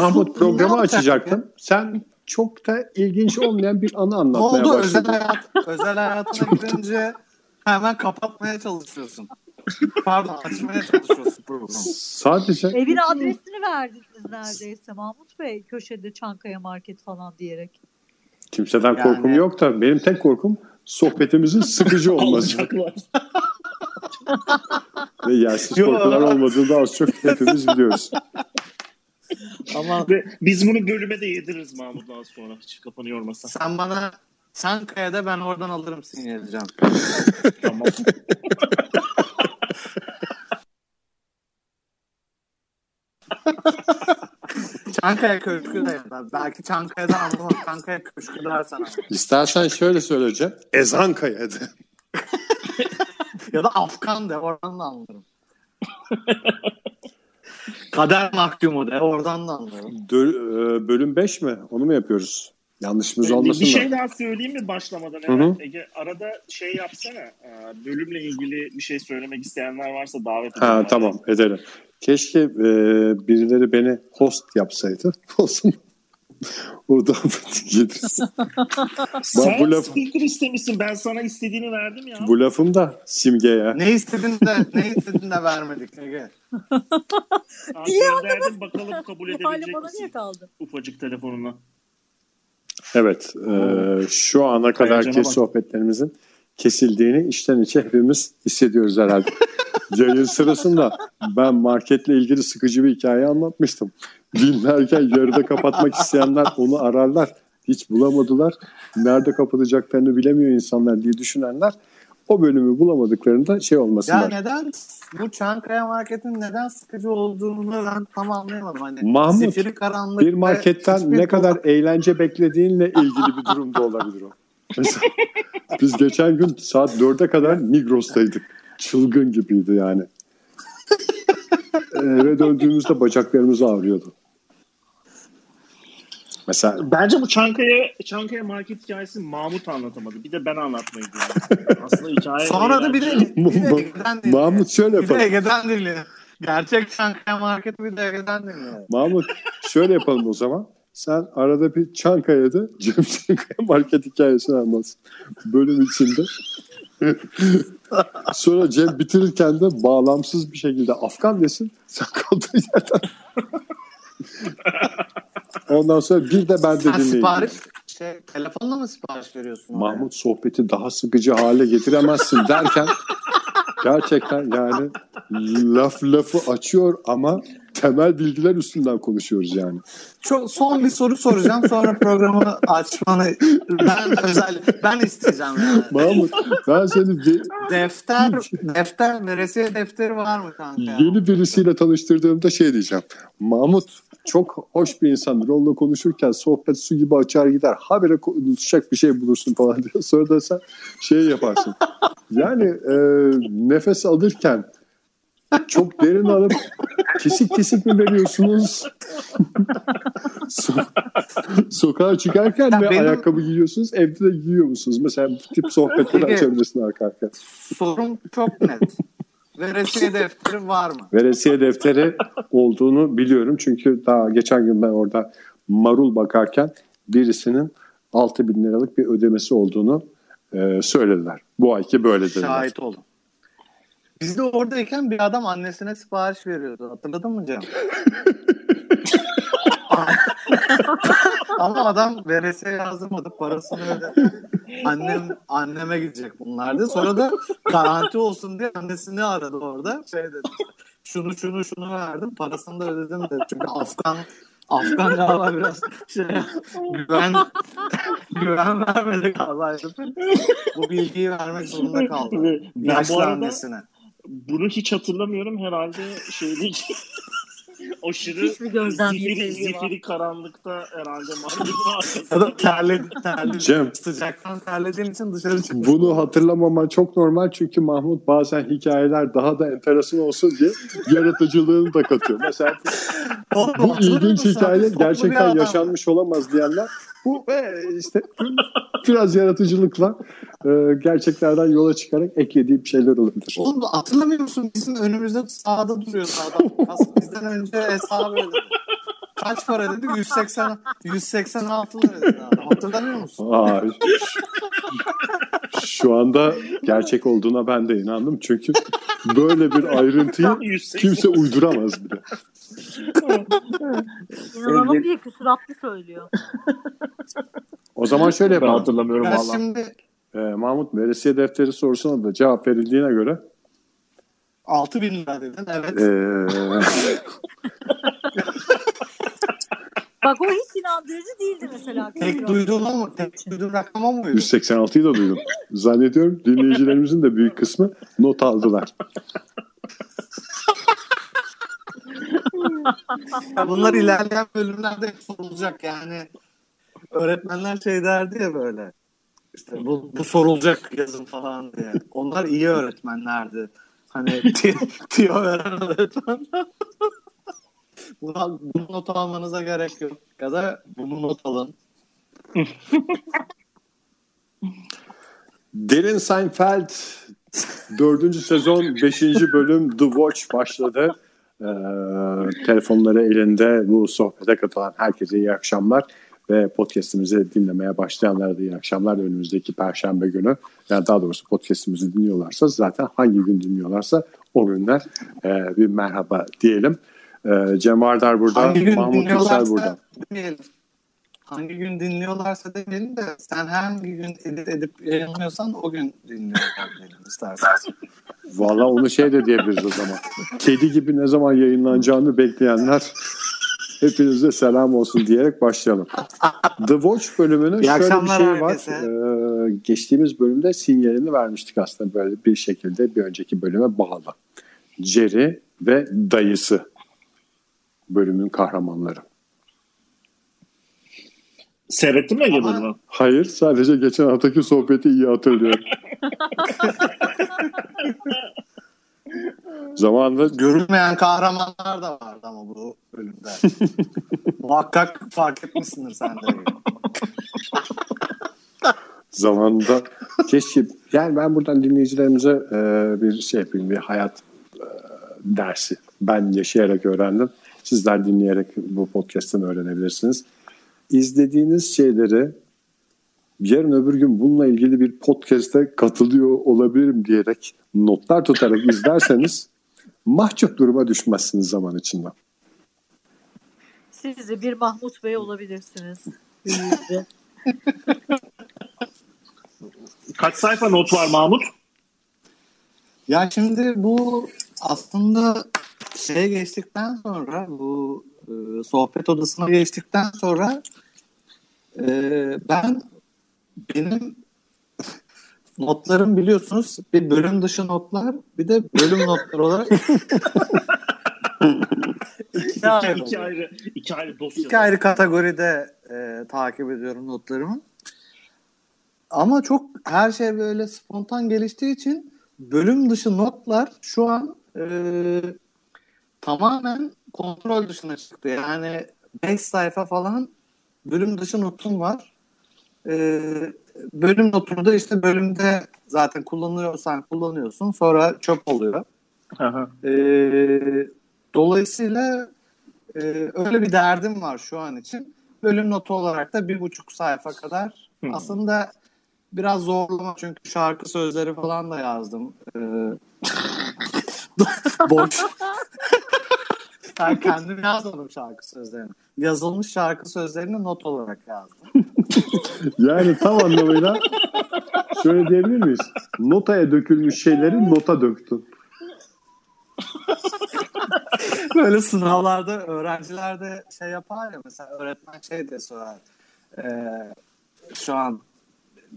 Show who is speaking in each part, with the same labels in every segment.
Speaker 1: Mahmut programı açacaktım. Sen çok da ilginç olmayan bir anı anlatmaya
Speaker 2: oldu?
Speaker 1: başladın.
Speaker 2: Özel, hayat, özel hayatına girince hemen kapatmaya çalışıyorsun. Pardon açmaya çalışıyorsun programı.
Speaker 1: Sadece
Speaker 3: Evin adresini verdiniz neredeyse Mahmut Bey. Köşede Çankaya Market falan diyerek.
Speaker 1: kimseden
Speaker 2: Yani-
Speaker 1: korkum yok da benim tek korkum sohbetimizin sıkıcı olması. Ve yersiz korkular olmadığını da az çok hepimiz biliyoruz.
Speaker 2: Ama
Speaker 4: Ve biz bunu bölüme de yediririz Mahmut daha sonra. Hiç kafanı yormasa.
Speaker 2: sen bana Çankaya'da ben oradan alırım sinyali Can.
Speaker 4: Tamam.
Speaker 2: Çankaya Köşkü de yazar. Belki Çankaya'dan anlamam. Çankaya Köşkü dersen anlarım.
Speaker 1: İstersen şöyle söyleyeceğim. Ezan kayadı.
Speaker 2: Ya da Afgan de oradan da anlarım. Kader mahkumu de oradan da anlarım.
Speaker 1: Dö- e, bölüm 5 mi? Onu mu yapıyoruz? Yanlışımız
Speaker 4: bir
Speaker 1: olmasın da.
Speaker 4: şey daha söyleyeyim mi başlamadan? Evet. Ege arada şey yapsana. e, Bölümle ilgili bir şey söylemek isteyenler varsa davet.
Speaker 1: Ha tamam edelim. Keşke e, birileri beni host yapsaydı. Olsun. Oradan gelirsin.
Speaker 4: Sen
Speaker 1: bu laf-
Speaker 4: speaker istemişsin. Ben sana istediğini verdim ya.
Speaker 1: Bu lafım da simgeye.
Speaker 2: Ne istedin de ne istedin de vermedik Ege.
Speaker 4: Abi gönderdim bakalım kabul edebilecek
Speaker 3: bana niye
Speaker 4: misin?
Speaker 3: kaldı?
Speaker 4: Ufacık telefonuna.
Speaker 1: Evet. e, şu ana kadarki sohbetlerimizin kesildiğini içten içe hepimiz hissediyoruz herhalde. Yayın sırasında ben marketle ilgili sıkıcı bir hikaye anlatmıştım. Dinlerken yarıda kapatmak isteyenler onu ararlar. Hiç bulamadılar. Nerede kapatacaklarını bilemiyor insanlar diye düşünenler o bölümü bulamadıklarında şey
Speaker 2: Ya
Speaker 1: olmasınlar.
Speaker 2: neden bu Çankaya Market'in neden sıkıcı olduğunu ben tam anlayamadım. Hani
Speaker 1: Mahmut,
Speaker 2: karanlık
Speaker 1: bir marketten ne kadar eğlence beklediğinle ilgili bir durumda olabilir o. Mesela biz geçen gün saat 4'e kadar Migros'taydık. Çılgın gibiydi yani. Eve döndüğümüzde bacaklarımız ağrıyordu. Mesela
Speaker 4: Bence bu Çankaya Çankaya market hikayesini Mahmut anlatamadı. Bir de ben anlatmayı diyorum. Aslında hikaye
Speaker 2: Sonra da bir de, bir de Ege'den.
Speaker 1: Mahmut şöyle
Speaker 2: Bir de
Speaker 1: yapalım.
Speaker 2: Ege'den. Gerçek Çankaya Market'i bir de Ege'den dinleyelim.
Speaker 1: Mahmut şöyle yapalım o zaman. Sen arada bir Çankaya'da Cem Çankaya market hikayesini anlatsın. Bölüm içinde. Sonra Cem bitirirken de bağlamsız bir şekilde Afgan desin. Sen kaldığın yerden. Ondan sonra bir de ben de
Speaker 2: Sen
Speaker 1: dinleyeyim.
Speaker 2: sipariş şey, telefonla mı sipariş veriyorsun?
Speaker 1: Mahmut sohbeti daha sıkıcı hale getiremezsin derken gerçekten yani laf lafı açıyor ama temel bilgiler üstünden konuşuyoruz yani.
Speaker 2: Çok son bir soru soracağım sonra programı açmanı ben özel ben isteyeceğim yani.
Speaker 1: Mahmut ben seni bir,
Speaker 2: Defter defter veresiye defteri var mı kanka?
Speaker 1: yeni birisiyle tanıştırdığımda şey diyeceğim. Mahmut çok hoş bir insandır. Onunla konuşurken sohbet su gibi açar gider. Habire konuşacak bir şey bulursun falan diyor. Sonra da sen şey yaparsın. Yani e, nefes alırken çok derin alıp kesik kesik mi veriyorsunuz? So- sokağa çıkarken
Speaker 2: Ya
Speaker 1: mi
Speaker 2: benim-
Speaker 1: ayakkabı giyiyorsunuz? Evde de giyiyor musunuz? Mesela bu tip sohbetleri açabilirsin arka arkaya.
Speaker 2: Sorum çok net. Veresiye defteri var mı?
Speaker 1: Veresiye defteri olduğunu biliyorum. Çünkü daha geçen gün ben orada marul bakarken birisinin 6 bin liralık bir ödemesi olduğunu e, söylediler. Bu ayki böyle dediler.
Speaker 2: Şahit oldum. Biz de oradayken bir adam annesine sipariş veriyordu. Hatırladın mı Cem? Ama adam veresiye yazdırmadı. Parasını ödedi. Annem, anneme gidecek bunlardı. Sonra da garanti olsun diye annesini aradı orada. Şey dedi. Şunu şunu şunu verdim. Parasını da ödedim dedi. Çünkü Afgan Afgan galiba biraz şey, güven, güven vermedi galiba. Bu bilgiyi vermek zorunda kaldı.
Speaker 4: Ben
Speaker 2: Yaşlı
Speaker 4: bu arada
Speaker 2: annesine.
Speaker 4: bunu hiç hatırlamıyorum. Herhalde şeyde aşırı zifiri, zifiri karanlıkta herhalde
Speaker 2: da terledi, terledi.
Speaker 1: Cem.
Speaker 2: Sıcaktan terlediğin için dışarı çıkmış.
Speaker 1: Bunu hatırlamaman çok normal çünkü Mahmut bazen hikayeler daha da enteresan olsun diye yaratıcılığını da katıyor. Mesela bu ilginç hikaye gerçekten
Speaker 2: adam.
Speaker 1: yaşanmış olamaz diyenler bu ve işte biraz yaratıcılıkla e, gerçeklerden yola çıkarak eklediği bir şeyler olabilir.
Speaker 2: Oğlum hatırlamıyor musun? Bizim önümüzde sağda duruyordu adam. Aslında bizden önce hesabı ödedi. Kaç para dedi? 180 186 lira dedi abi. Hatırlamıyor musun?
Speaker 1: Aa, şu anda gerçek olduğuna ben de inandım. Çünkü böyle bir ayrıntıyı
Speaker 4: 180.
Speaker 1: kimse uyduramaz bile.
Speaker 3: İnanalım diye küsuratlı söylüyor.
Speaker 1: O zaman şöyle
Speaker 4: Ben
Speaker 1: yapalım.
Speaker 4: hatırlamıyorum
Speaker 2: Ben
Speaker 4: valla.
Speaker 2: şimdi
Speaker 1: Ee, Mahmut veresiye defteri sorusuna da cevap verildiğine göre
Speaker 2: 6 bin lira dedin. Evet.
Speaker 1: ee,
Speaker 3: Bak o hiç inandırıcı değildi mesela.
Speaker 2: Tek duyduğum ama tek duyduğum rakam o muydu?
Speaker 1: 186'yı da duydum. Zannediyorum dinleyicilerimizin de büyük kısmı not aldılar.
Speaker 2: Bunlar ilerleyen bölümlerde sorulacak yani. Öğretmenler şey derdi ya böyle. İşte bu, bu sorulacak yazın falan diye. Onlar iyi öğretmenlerdi. Hani tiyo veren öğretmenler. Buna, bunu not almanıza gerek yok. Ya da bunu not alın.
Speaker 1: Derin Seinfeld 4. sezon 5. bölüm The Watch başladı. Ee, telefonları elinde bu sohbete katılan herkese iyi akşamlar ve podcastimizi dinlemeye başlayanlara da iyi akşamlar önümüzdeki perşembe günü. Yani daha doğrusu podcastimizi dinliyorlarsa zaten hangi gün dinliyorlarsa o günler e, bir merhaba diyelim. E, Cem Vardar burada,
Speaker 2: Hangi
Speaker 1: Mahmut Yüksel burada.
Speaker 2: demeyelim. Hangi gün dinliyorlarsa demeyelim de sen hangi gün edit edip yayınlıyorsan o gün dinliyorlar diyelim istersen.
Speaker 1: Valla onu şey de diyebiliriz o zaman. Kedi gibi ne zaman yayınlanacağını bekleyenler hepinize selam olsun diyerek başlayalım. The Watch bölümünün
Speaker 2: İyi
Speaker 1: şöyle bir şey var. Ee, geçtiğimiz bölümde sinyalini vermiştik aslında böyle bir şekilde bir önceki bölüme bağlı. Jerry ve dayısı bölümün kahramanları.
Speaker 4: Seyrettin mi Ege
Speaker 2: Ama-
Speaker 4: bölümü?
Speaker 1: Hayır sadece geçen haftaki sohbeti iyi hatırlıyorum. Zamanında
Speaker 2: Görülmeyen kahramanlar da vardı ama bu bölümde. Muhakkak fark etmişsindir sen de.
Speaker 1: zamanında keşke yani ben buradan dinleyicilerimize e, bir şey yapayım bir hayat e, dersi ben yaşayarak öğrendim sizler dinleyerek bu podcast'ten öğrenebilirsiniz izlediğiniz şeyleri yarın öbür gün bununla ilgili bir podcast'e katılıyor olabilirim diyerek notlar tutarak izlerseniz mahcup duruma düşmezsiniz zaman içinde.
Speaker 3: Siz de bir Mahmut Bey olabilirsiniz.
Speaker 4: Kaç sayfa not var Mahmut?
Speaker 2: Ya şimdi bu aslında şeye geçtikten sonra bu e, sohbet odasına geçtikten sonra e, ben benim notlarım biliyorsunuz bir bölüm dışı notlar bir de bölüm notları olarak iki ayrı,
Speaker 4: İki ayrı, iki ayrı dosya.
Speaker 2: iki ayrı kategoride e, takip ediyorum notlarımı. Ama çok her şey böyle spontan geliştiği için bölüm dışı notlar şu an e, tamamen kontrol dışına çıktı. Yani 5 sayfa falan bölüm dışı notum var. E, bölüm notunu da işte bölümde zaten kullanıyorsan kullanıyorsun. Sonra çöp oluyor.
Speaker 4: Aha.
Speaker 2: E, dolayısıyla e, öyle bir derdim var şu an için. Bölüm notu olarak da bir buçuk sayfa kadar.
Speaker 4: Hmm.
Speaker 2: Aslında biraz zorlama çünkü şarkı sözleri falan da yazdım. E, boş. Ben kendim yazmadım şarkı sözlerini. Yazılmış şarkı sözlerini not olarak yazdım.
Speaker 1: Yani tam anlamıyla şöyle diyebilir miyiz? Notaya dökülmüş şeyleri nota döktün.
Speaker 2: Böyle sınavlarda öğrenciler de şey yapar ya mesela öğretmen şey de sorar. Ee, şu an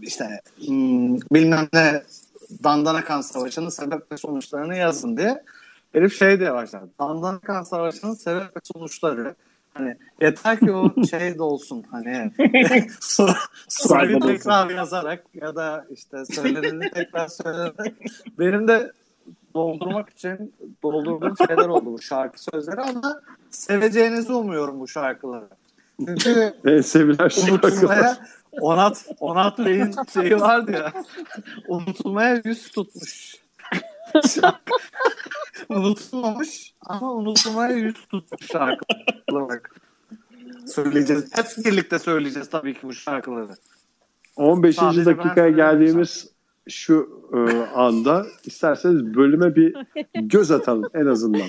Speaker 2: işte hmm, bilmem ne Dandanakan Savaşı'nın sebep ve sonuçlarını yazın diye. Herif şey diye başlar. Dandanakan Savaşı'nın sebep ve sonuçları. Hani yeter ki o şey de olsun hani sor, soruyu
Speaker 4: olsun.
Speaker 2: tekrar yazarak ya da işte söyleneni tekrar söyleyerek benim de doldurmak için doldurduğum şeyler oldu bu şarkı sözleri ama seveceğinizi umuyorum bu şarkıları. Çünkü
Speaker 1: En sevilen şarkılar.
Speaker 2: unutulmaya Onat, Onat Bey'in şeyi vardı ya unutulmaya yüz tutmuş. Unutulmamış ama unutulmaya yüz tutmuş şarkı. Söyleyeceğiz. Hep birlikte söyleyeceğiz tabii ki bu şarkıları.
Speaker 1: 15.
Speaker 2: Sadece
Speaker 1: dakikaya geldiğimiz şu e, anda isterseniz bölüme bir göz atalım en azından.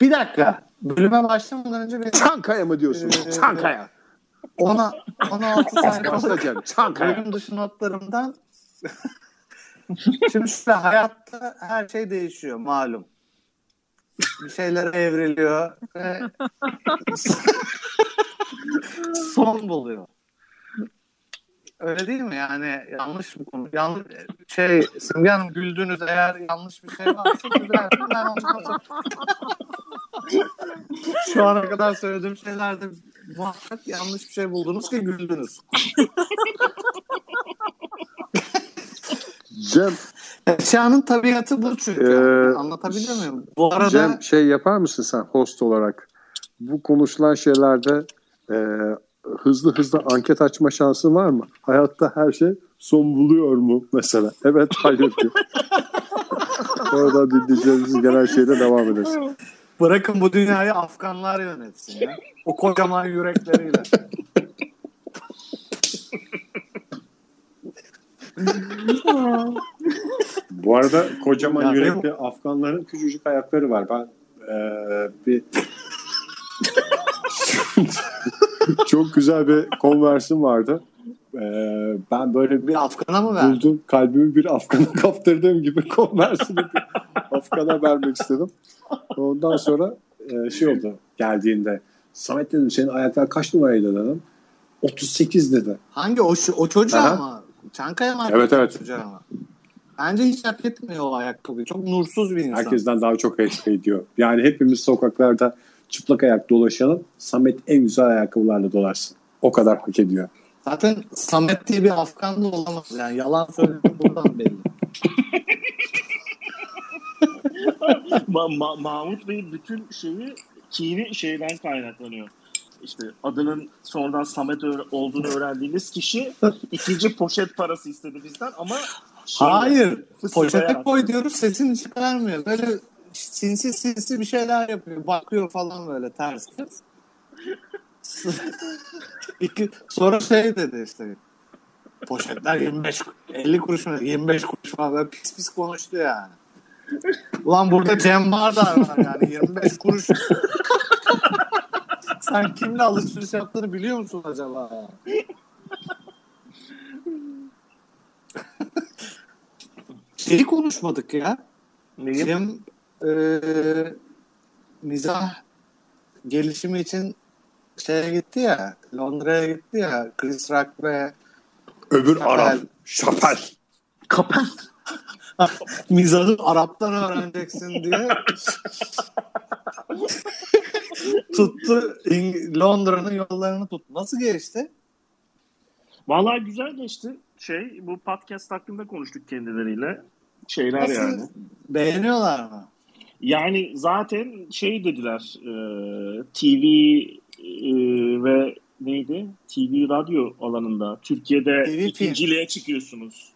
Speaker 2: Bir dakika. Bölüme başlamadan önce bir
Speaker 1: Çankaya mı diyorsun?
Speaker 2: Ee,
Speaker 1: Çankaya.
Speaker 2: ona 16 sayfa
Speaker 1: Başlayacağım. Çankaya.
Speaker 2: bölüm dışı notlarımdan Şimdi şöyle hayatta her şey değişiyor malum. Bir şeyler evriliyor ve son buluyor. Öyle değil mi? Yani yanlış bir konu. Yanlış şey Simge Hanım güldünüz eğer yanlış bir şey varsa sonra... Şu ana kadar söylediğim şeylerde muhakkak yanlış bir şey buldunuz ki güldünüz.
Speaker 1: Cem,
Speaker 2: Eşyanın tabiatı bu çünkü.
Speaker 1: Ee,
Speaker 2: Anlatabiliyor muyum? Bu arada
Speaker 1: Cem şey yapar mısın sen host olarak? Bu konuşulan şeylerde e, hızlı hızlı anket açma şansın var mı? Hayatta her şey son buluyor mu mesela? Evet, hayır diyor. Oradan dinleyeceğimiz genel şeyle devam ederiz.
Speaker 2: bırakın bu dünyayı Afganlar yönetsin ya. O kocaman yürekleriyle.
Speaker 1: Bu arada kocaman
Speaker 2: Ya
Speaker 1: yürekli Afganların küçücük ayakları var. Ben e, bir çok güzel bir konversim vardı. E, ben böyle
Speaker 2: Bir Afgan'a mı verdin?
Speaker 1: buldum kalbimi bir Afgan'a kaptırdığım gibi konversimi bir Afgan'a vermek istedim. Ondan sonra e, şey oldu geldiğinde Samet dedim senin ayaklar kaç numaraydı dedim. 38 dedi.
Speaker 2: Hangi o, o çocuğa
Speaker 1: Aha.
Speaker 2: mı? Çankaya mı?
Speaker 1: Evet, evet.
Speaker 2: Bence hiç hak etmiyor o ayakkabıyı. Çok nursuz bir insan.
Speaker 1: Herkesten daha çok hak ediyor. Yani hepimiz sokaklarda çıplak ayak dolaşalım. Samet en güzel ayakkabılarla dolaşsın. O kadar hak ediyor.
Speaker 2: Zaten Samet diye bir Afgan da olamaz. Yani yalan söylediğim buradan belli.
Speaker 4: Ma- Ma- Mahmut Bey'in bütün şeyi kini şeyden kaynaklanıyor. İşte adının sonradan Samet olduğunu öğrendiğimiz kişi ikinci poşet parası istedi bizden ama şey-
Speaker 2: Hayır. Poşete koy diyoruz sesini çıkarmıyor. Böyle sinsi sinsi bir şeyler yapıyor. Bakıyor falan böyle ters ters. İki, sonra şey dedi işte. Poşetler 25 50 kuruş mu 25 kuruş falan böyle pis pis konuştu yani. Ulan burada Cem Bardar var yani 25 kuruş. Sen kimle alışveriş yaptığını biliyor musun acaba? ya? Şeyi konuşmadık ya.
Speaker 4: Neyi?
Speaker 2: Cem eee mizah gelişimi için şeye gitti ya Londra'ya gitti ya Chris Rock ve
Speaker 1: Öbür
Speaker 2: Şapel.
Speaker 1: Arap. Şapel.
Speaker 4: Kapat.
Speaker 2: mizahı Arap'tan öğreneceksin diye tuttu Londra'nın yollarını tuttu. Nasıl geçti?
Speaker 4: Vallahi güzel geçti. Şey bu podcast hakkında konuştuk kendileriyle. Şeyler
Speaker 2: Nasıl?
Speaker 4: yani.
Speaker 2: Beğeniyorlar mı?
Speaker 4: Yani zaten şey dediler e, TV e, ve neydi? TV radyo alanında Türkiye'de
Speaker 2: TV film.
Speaker 4: ikinciliğe çıkıyorsunuz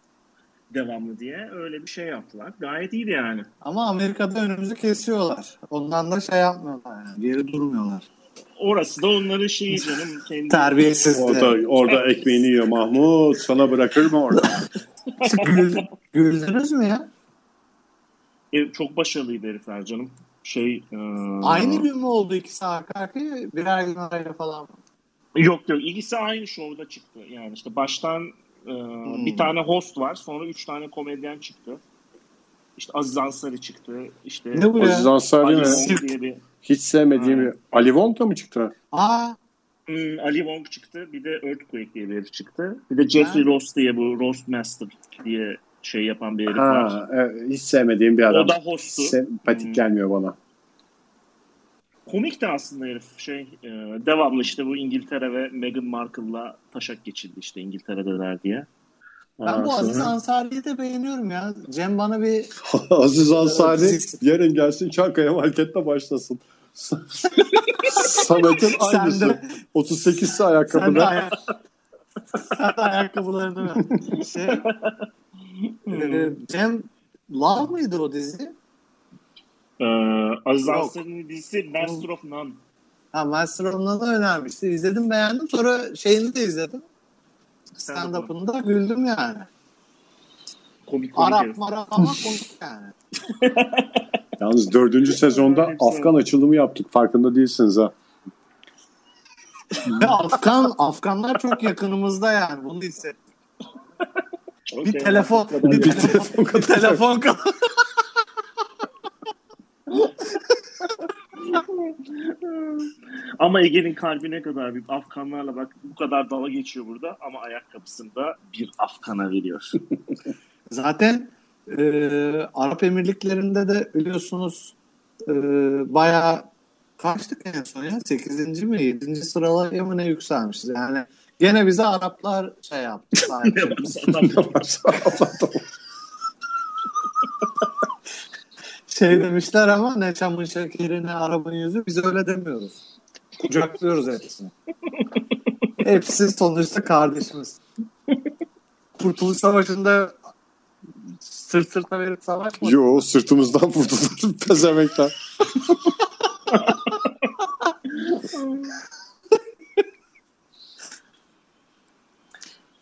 Speaker 4: devamlı diye öyle bir şey yaptılar. Gayet iyiydi yani.
Speaker 2: Ama Amerika'da önümüzü kesiyorlar. Ondan da şey yapmıyorlar yani. Geri durmuyorlar.
Speaker 4: Orası da onların şeyi canım. Kendi
Speaker 2: Terbiyesiz.
Speaker 1: Orada, orada ekmeğini yiyor Mahmut. Sana bırakır mı orada?
Speaker 2: Gül- Güldünüz mü ya?
Speaker 4: E, çok başarılıydı herifler canım. Şey e,
Speaker 2: Aynı gün mü oldu ikisi arka arkaya? Birer gün arayla falan mı?
Speaker 4: Yok yok ikisi aynı şovda çıktı. Yani işte baştan e,
Speaker 2: Hmm.
Speaker 4: bir tane host var sonra üç tane komedyen çıktı. İşte Aziz Ansari çıktı. İşte
Speaker 2: Ne bu?
Speaker 1: Aziz Ansari mi?
Speaker 4: Diye bir
Speaker 1: Hiç sevmediğim bir... Ali Wong da mı çıktı?
Speaker 2: Aa,
Speaker 4: Hmm, Ali Wong çıktı. Bir de Earthquake diye bir herif çıktı. Bir de Jeffrey. Ross diye bu Roast Master diye şey yapan bir herif var.
Speaker 1: Ha, e, hiç sevmediğim bir adam.
Speaker 4: O da hosttu.
Speaker 1: Sempatik
Speaker 4: Hmm.
Speaker 1: gelmiyor bana.
Speaker 4: Komik de aslında herif. Şey, e, devamlı işte bu İngiltere ve Meghan Markle'la taşak geçildi işte İngiltere'deler diye.
Speaker 2: ben
Speaker 4: Ondan
Speaker 2: bu Aziz
Speaker 4: sonra-
Speaker 2: Ansari'yi de beğeniyorum ya. Cem bana bir
Speaker 1: Aziz Ansari
Speaker 2: Aziz.
Speaker 1: yarın gelsin Çankaya Market'te başlasın. Samet'in
Speaker 2: Sen
Speaker 1: aynısı.
Speaker 2: de-
Speaker 1: 38
Speaker 2: sen de,
Speaker 1: ayakkabıda.
Speaker 2: ayak... sen de ayakkabılarını ver. Şey, e, Cem Love mıydı o dizi?
Speaker 4: Ee, Aziz. Ansari'nin dizisi Master of None.
Speaker 2: Ha, Master Room'da da önermişti. İzledim beğendim. Sonra şeyini de izledim. Stand-up'ını da güldüm yani.
Speaker 4: Komik komik.
Speaker 2: Arap marap ama komik yani.
Speaker 1: Yalnız dördüncü sezonda Afgan açılımı yaptık. Farkında değilsiniz ha.
Speaker 2: Afgan, Afganlar çok yakınımızda yani. Bunu hissettim. Bir
Speaker 4: Okey,
Speaker 2: telefon,
Speaker 4: bu kadar
Speaker 2: bir telefon, bir telefon
Speaker 4: Ama Ege'nin kalbi ne kadar büyük. Afganlarla bak bu kadar dala geçiyor burada ama ayakkabısında bir Afgan'a veriyor.
Speaker 2: Zaten e, Arap Emirlikleri'nde de biliyorsunuz e, bayağı kaçtık en son ya? 8. mi 7. sıralaya mı ne yükselmişiz? Yani gene bize Araplar şey yaptı. sahip çıktı. Şey demişler ama ne çamın şekeri ne Arap'ın yüzü biz öyle demiyoruz. Kucaklıyoruz hepsini. Hepsi sonuçta kardeşimiz. Kurtuluş Savaşı'nda sırt sırta verip savaşmadık.
Speaker 1: Yo sırtımızdan vurdular pezemekler.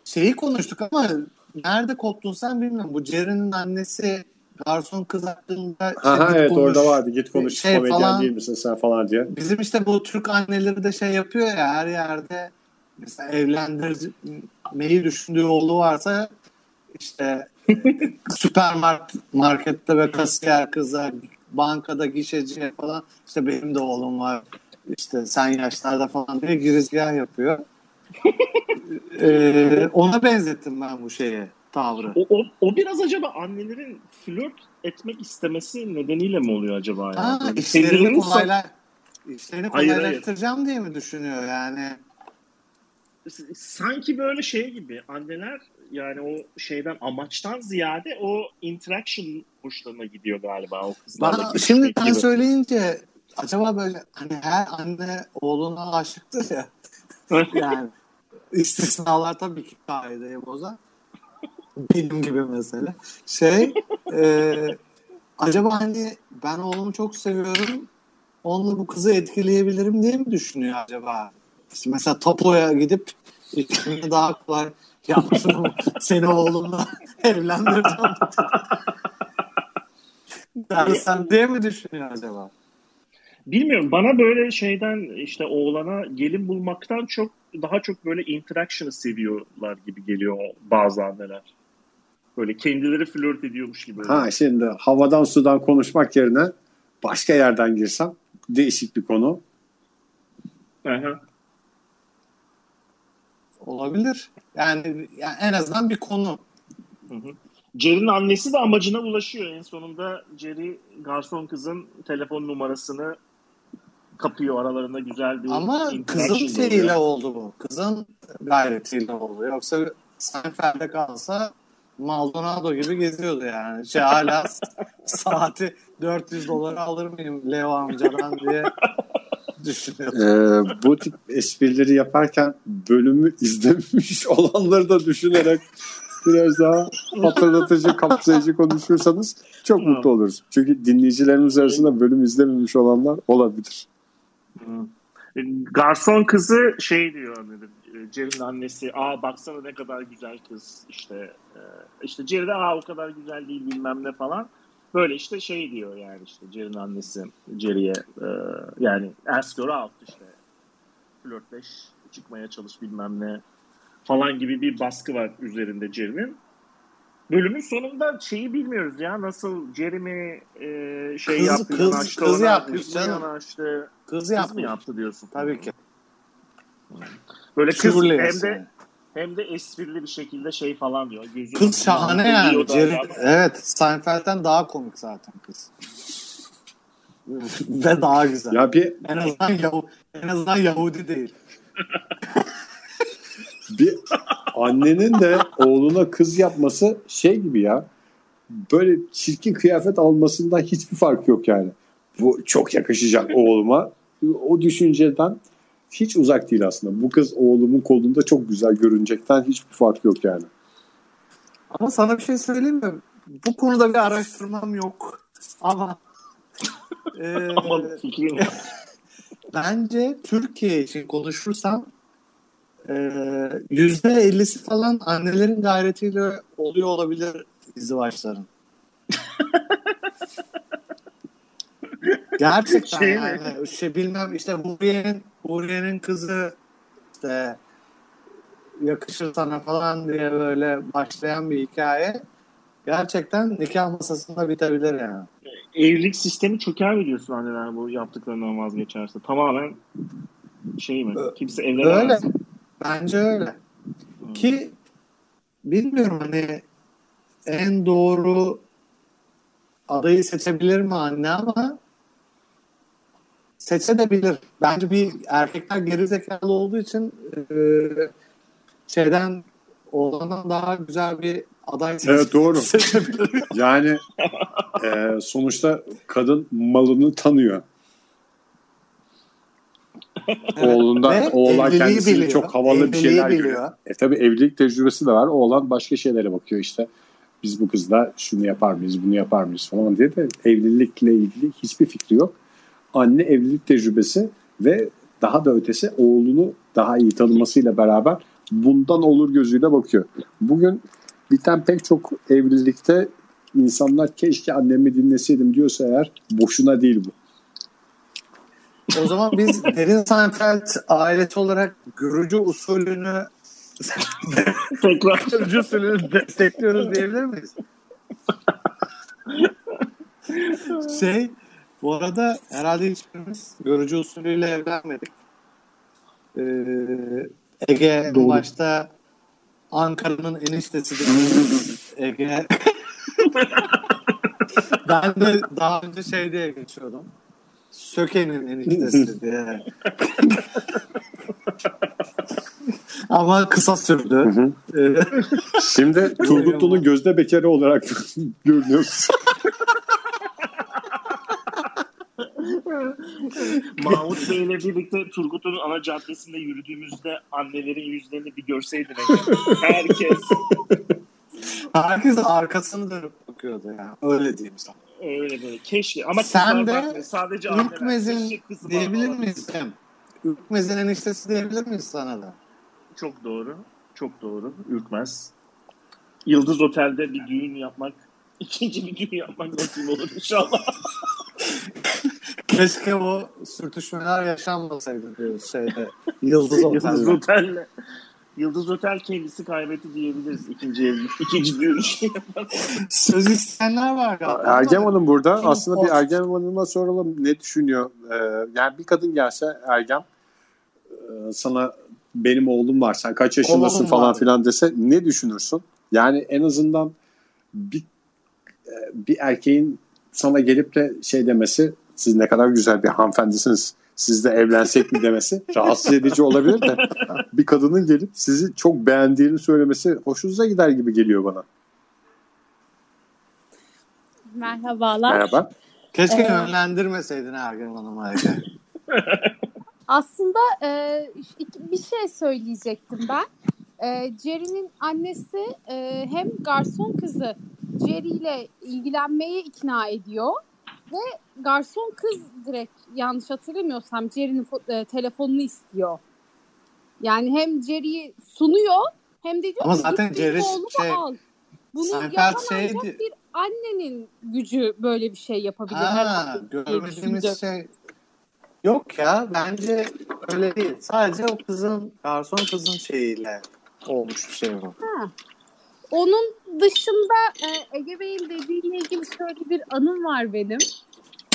Speaker 2: Şeyi konuştuk ama nerede koptun sen bilmiyorum. Bu Jerry'nin annesi garson kız hakkında işte
Speaker 1: Ha, ha
Speaker 2: git
Speaker 1: evet
Speaker 2: konuş.
Speaker 1: orada vardı. Git konuş
Speaker 2: Şey
Speaker 1: komedyen
Speaker 2: falan-
Speaker 1: değil misin sen falan diye.
Speaker 2: Bizim işte bu Türk anneleri de şey yapıyor ya her yerde mesela evlendirmeyi düşündüğü oğlu varsa işte süpermarkette ve kasiyer kızlar bankada gişeciye falan işte benim de oğlum var işte sen yaşlarda falan diye girizgah yapıyor. Ee, ona benzettim ben bu şeye tavrı.
Speaker 4: O, o, o biraz acaba annelerin flört etmek istemesi nedeniyle mi oluyor acaba? Yani?
Speaker 2: Ha,
Speaker 4: Böyle
Speaker 2: işlerini kolayla işlerini
Speaker 4: Hayır, hayır.
Speaker 2: kolaylaştıracağım diye mi düşünüyor yani?
Speaker 4: sa- sanki böyle şey gibi anneler yani o şeyden amaçtan ziyade o interaction hoşlarına gidiyor galiba o kızlarla.
Speaker 2: Bana şimdi sen
Speaker 4: gibi.
Speaker 2: söyleyince acaba böyle hani her anne oğluna aşıktır ya. yani istisnalar tabii ki kaideyi bozar. Benim gibi mesela. Şey e, acaba hani ben oğlumu çok seviyorum onunla bu kızı etkileyebilirim diye mi düşünüyor acaba? İşte mesela Tapo'ya gidip daha kolay yaptım. Seni oğlumla evlendireceğim. Dersen diye mi düşünüyor acaba?
Speaker 4: Bilmiyorum bana böyle şeyden işte oğlana gelin bulmaktan çok daha çok böyle interaction'ı seviyorlar gibi geliyor bazı anneler. Böyle kendileri flört ediyormuş gibi.
Speaker 1: Ha şimdi havadan sudan konuşmak yerine başka yerden girsem değişik bir konu.
Speaker 4: Aha.
Speaker 2: Olabilir. Yani, yani en azından bir konu.
Speaker 4: Hı hı. Jerry'nin annesi de amacına ulaşıyor. En sonunda Jerry garson kızın telefon numarasını kapıyor. Aralarında güzel bir
Speaker 2: Ama kızın şeyiyle oldu bu. Kızın gayretiyle oldu. Yoksa Seinfeld'de kalsa Maldonado gibi geziyordu yani. Şey hala saati 400 dolara alır mıyım Leo amcadan diye düşünüyordu.
Speaker 1: Ee, bu tip esprileri yaparken bölümü izlemiş olanları da düşünerek biraz daha hatırlatıcı, kapsayıcı konuşursanız çok
Speaker 4: Hı.
Speaker 1: mutlu oluruz. Çünkü dinleyicilerimiz arasında bölüm izlememiş olanlar olabilir.
Speaker 4: E, Garson kızı şey diyor anladım. Jerry'nin annesi aa baksana ne kadar güzel kız işte işte Jerry de aa o kadar güzel değil bilmem ne falan. Böyle işte şey diyor yani işte Jerry'nin annesi Jerry'e e, yani her out işte flörtleş çıkmaya çalış bilmem ne falan gibi bir baskı var üzerinde Jerry'nin. Bölümün sonunda şeyi bilmiyoruz ya nasıl Jerry mi e, şey
Speaker 2: Kız-
Speaker 4: yaptı
Speaker 2: kız-
Speaker 4: yanaştı
Speaker 2: kız
Speaker 4: ona,
Speaker 2: yapmış
Speaker 4: kız mı
Speaker 2: canım.
Speaker 4: yanaştı
Speaker 2: Kız
Speaker 4: kız mı
Speaker 2: yapmış.
Speaker 4: yaptı diyorsun.
Speaker 2: Tabii ki.
Speaker 4: Böyle kız
Speaker 2: Surely
Speaker 4: hem
Speaker 2: yani.
Speaker 4: Hem de esprili bir şekilde şey falan diyor. Gözü
Speaker 2: Kız şahane yani. Jerry, evet Seinfeld'den daha komik zaten kız. Ve daha güzel.
Speaker 1: Ya bir
Speaker 2: En azından Yahu, en azından Yahudi değil.
Speaker 1: bir annenin de oğluna kız yapması şey gibi ya. Böyle çirkin kıyafet almasından hiçbir fark yok yani. Bu çok yakışacak oğluma. O düşünceden hiç uzak değil aslında. Bu kız oğlumun kolunda çok güzel görünecekten hiçbir fark yok yani.
Speaker 2: Ama sana bir şey söyleyeyim mi? Bu konuda bir araştırmam yok. Ama e, bence Türkiye için konuşursam yüzde ellisi falan annelerin gayretiyle oluyor olabilir izdivaçların. Gerçekten
Speaker 4: Şey mi?
Speaker 2: yani şey bilmem işte Huriye'nin Huriye'nin kızı işte yakışır sana falan diye böyle başlayan bir hikaye gerçekten nikah masasında bitebilir yani.
Speaker 4: Evlilik sistemi çöker mi diyorsun anneler bu yaptıklarından vazgeçerse? Tamamen şey mi? Kimse
Speaker 2: Öyle.
Speaker 4: evlenemez.
Speaker 2: Bence öyle.
Speaker 4: Hmm.
Speaker 2: Ki bilmiyorum hani en doğru adayı seçebilir mi anne ama seçebilir. Bence bir erkekler gerizekalı olduğu için e, şeyden oğlandan daha güzel bir aday seç-
Speaker 1: Evet, doğru.
Speaker 2: seçebilir.
Speaker 1: Yani e, sonuçta kadın malını tanıyor. Oğlundan
Speaker 2: Ve
Speaker 1: oğlan
Speaker 2: evliliği
Speaker 1: kendisini
Speaker 2: biliyor.
Speaker 1: çok havalı bir
Speaker 2: Evliliği
Speaker 1: şeyler
Speaker 2: biliyor.
Speaker 1: görüyor. E tabi evlilik tecrübesi de var. Oğlan başka şeylere bakıyor işte. Biz bu kızla şunu yapar mıyız, bunu yapar mıyız falan diye de evlilikle ilgili hiçbir fikri yok. Anne evlilik tecrübesi ve daha da ötesi oğlunu daha iyi tanımasıyla beraber bundan olur gözüyle bakıyor. Bugün biten pek çok evlilikte insanlar keşke annemi dinleseydim diyorsa eğer boşuna değil bu.
Speaker 2: O zaman biz Derin Seinfeld ailesi olarak görücü usulünü
Speaker 4: Tekrar.
Speaker 2: görücü usulünü destekliyoruz diyebilir miyiz? şey bu arada herhalde hiçbirimiz görücü usulüyle evlenmedik. Ee, Ege
Speaker 1: Doğru.
Speaker 2: başta Ankara'nın eniştesidir. Ege ben de daha önce şey diye geçiyordum. Söke'nin eniştesi diye. Ama kısa sürdü. Ee,
Speaker 1: Şimdi Turgutlu'nun gözde bekarı olarak görünüyoruz.
Speaker 4: Mahmut Bey ile birlikte Turgut'un ana caddesinde yürüdüğümüzde annelerin yüzlerini bir görseydin Ege. Herkes
Speaker 2: herkes arkasını dönüp bakıyordu ya. Öyle diyeyim sana.
Speaker 4: öyle böyle. Keşke. Ama
Speaker 2: Sen de
Speaker 4: bakmıyor. Sadece.
Speaker 2: Ürkmez'in diyebilir miyiz? Ürkmez'in eniştesi diyebilir miyiz sana da?
Speaker 4: Çok doğru. Çok doğru. Ürkmez. Yıldız Otel'de bir düğün yapmak, ikinci bir düğün yapmak nasip olur inşallah.
Speaker 2: Keşke o sürtüşmeler yaşanmasaydı diyoruz şeyde. Yıldız
Speaker 4: Yıldız
Speaker 2: Otel'de.
Speaker 4: Otel'le. Yıldız Otel kendisi kaybetti diyebiliriz ikinci evlilik, ikinci düğün şey.
Speaker 2: Söz isteyenler var galiba.
Speaker 1: Ergem Hanım burada.
Speaker 2: Kim
Speaker 1: Aslında bir? Ergem Hanım'a soralım ne düşünüyor? Ee, yani bir kadın gelse Ergem e, sana benim oğlum var sen kaç yaşındasın
Speaker 2: Oğlum
Speaker 1: falan
Speaker 2: var.
Speaker 1: filan dese ne düşünürsün? Yani en azından bir e, bir erkeğin sana gelip de şey demesi siz ne kadar güzel bir hanımefendisiniz. Siz de evlensek mi demesi rahatsız edici olabilir de bir kadının gelip sizi çok beğendiğini söylemesi hoşunuza gider gibi geliyor bana.
Speaker 5: Merhabalar.
Speaker 1: Merhaba.
Speaker 2: Keşke
Speaker 5: Ee,
Speaker 2: yönlendirmeseydin Ergem Hanım'a.
Speaker 5: Aslında e, bir şey söyleyecektim ben. E, Jerry'nin annesi e, hem garson kızı Jerry ile ilgilenmeye ikna ediyor ve garson kız direkt yanlış hatırlamıyorsam Jerry'nin e, telefonunu istiyor. Yani hem Jerry'yi sunuyor hem de diyor
Speaker 2: Ama
Speaker 5: ki
Speaker 2: zaten
Speaker 5: "Git benim
Speaker 2: Jerry şey-
Speaker 5: al. Bunu
Speaker 2: Seinfeld şeydi.
Speaker 5: bir annenin gücü böyle bir şey yapabilir.
Speaker 2: Ha,
Speaker 5: düşündüm.
Speaker 2: şey. Yok ya bence öyle değil. Sadece o kızın garson kızın şeyiyle olmuş bir şey bu.
Speaker 5: Onun dışında e, Ege Bey'in dediğiyle ilgili şöyle bir anım var benim.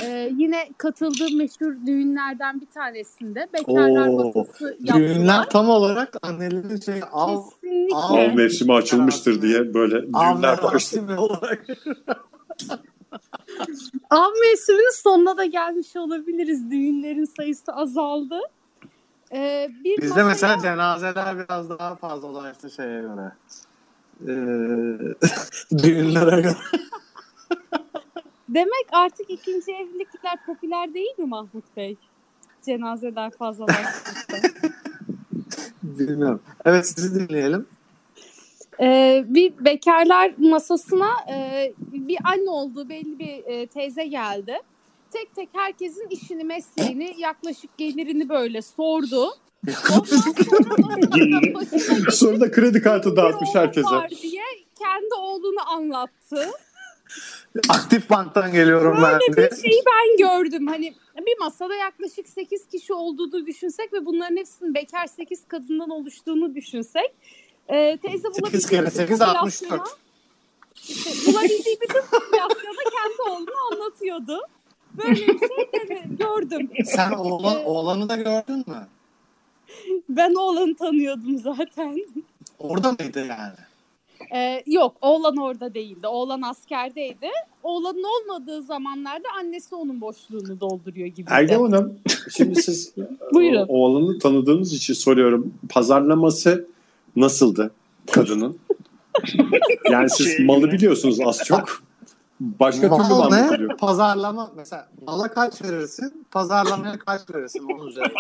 Speaker 5: E, yine katıldığım meşhur düğünlerden bir tanesinde bekarlar
Speaker 2: Oo,
Speaker 5: masası yaptılar.
Speaker 2: Düğünler tam olarak annelerin şey av,
Speaker 5: Kesinlikle.
Speaker 2: av-
Speaker 1: Av mevsimi açılmıştır diye böyle düğünler başlıyor.
Speaker 2: olarak.
Speaker 5: Av mevsiminin sonuna da gelmiş olabiliriz. Düğünlerin sayısı azaldı. E, bir
Speaker 2: Bizde
Speaker 5: masaya-
Speaker 2: mesela cenazeler biraz daha fazla ulaştı şeye göre. Ee, düğünlere göre.
Speaker 5: Demek artık ikinci evlilikler popüler değil mi Mahmut Bey? Cenazeler fazlalaştıysa.
Speaker 2: Bilmiyorum. Evet sizi dinleyelim.
Speaker 5: Ee, bir bekarlar masasına e, bir anne olduğu belli bir e, teyze geldi. tek tek herkesin işini, mesleğini, yaklaşık gelirini böyle sordu. Sonra
Speaker 1: da kredi kartı dağıtmış herkese.
Speaker 5: var diye kendi oğlunu anlattı.
Speaker 2: Aktif banktan geliyorum ben
Speaker 5: Böyle bir şeyi ben gördüm. Hani bir masada yaklaşık 8 kişi olduğunu düşünsek ve bunların hepsinin bekar 8 kadından oluştuğunu düşünsek. E, teyze
Speaker 2: 8
Speaker 5: bulabildiği
Speaker 2: kere
Speaker 5: bütün
Speaker 2: 8
Speaker 5: popülasyona-
Speaker 2: 64.
Speaker 5: işte bulabildiği bütün popülasyona kendi oğlunu anlatıyordu. Böyle bir şey de gördüm.
Speaker 2: Sen oğlan, oğlanı da gördün mü?
Speaker 5: Ben oğlanı tanıyordum zaten.
Speaker 2: Orada mıydı yani?
Speaker 5: Ee, yok oğlan orada değildi. Oğlan askerdeydi. Oğlanın olmadığı zamanlarda annesi onun boşluğunu dolduruyor gibi.
Speaker 1: Ergem Hanım, şimdi siz
Speaker 5: Buyurun.
Speaker 1: oğlanı tanıdığınız için soruyorum. Pazarlaması nasıldı kadının? yani siz
Speaker 4: Şey
Speaker 1: malı biliyorsunuz az çok. Başka türlü
Speaker 2: Mal
Speaker 1: mı
Speaker 2: ne?
Speaker 1: anlatılıyor?
Speaker 2: Pazarlama mesela mala kaç verirsin? Pazarlamaya kaç verirsin? Onun üzerine.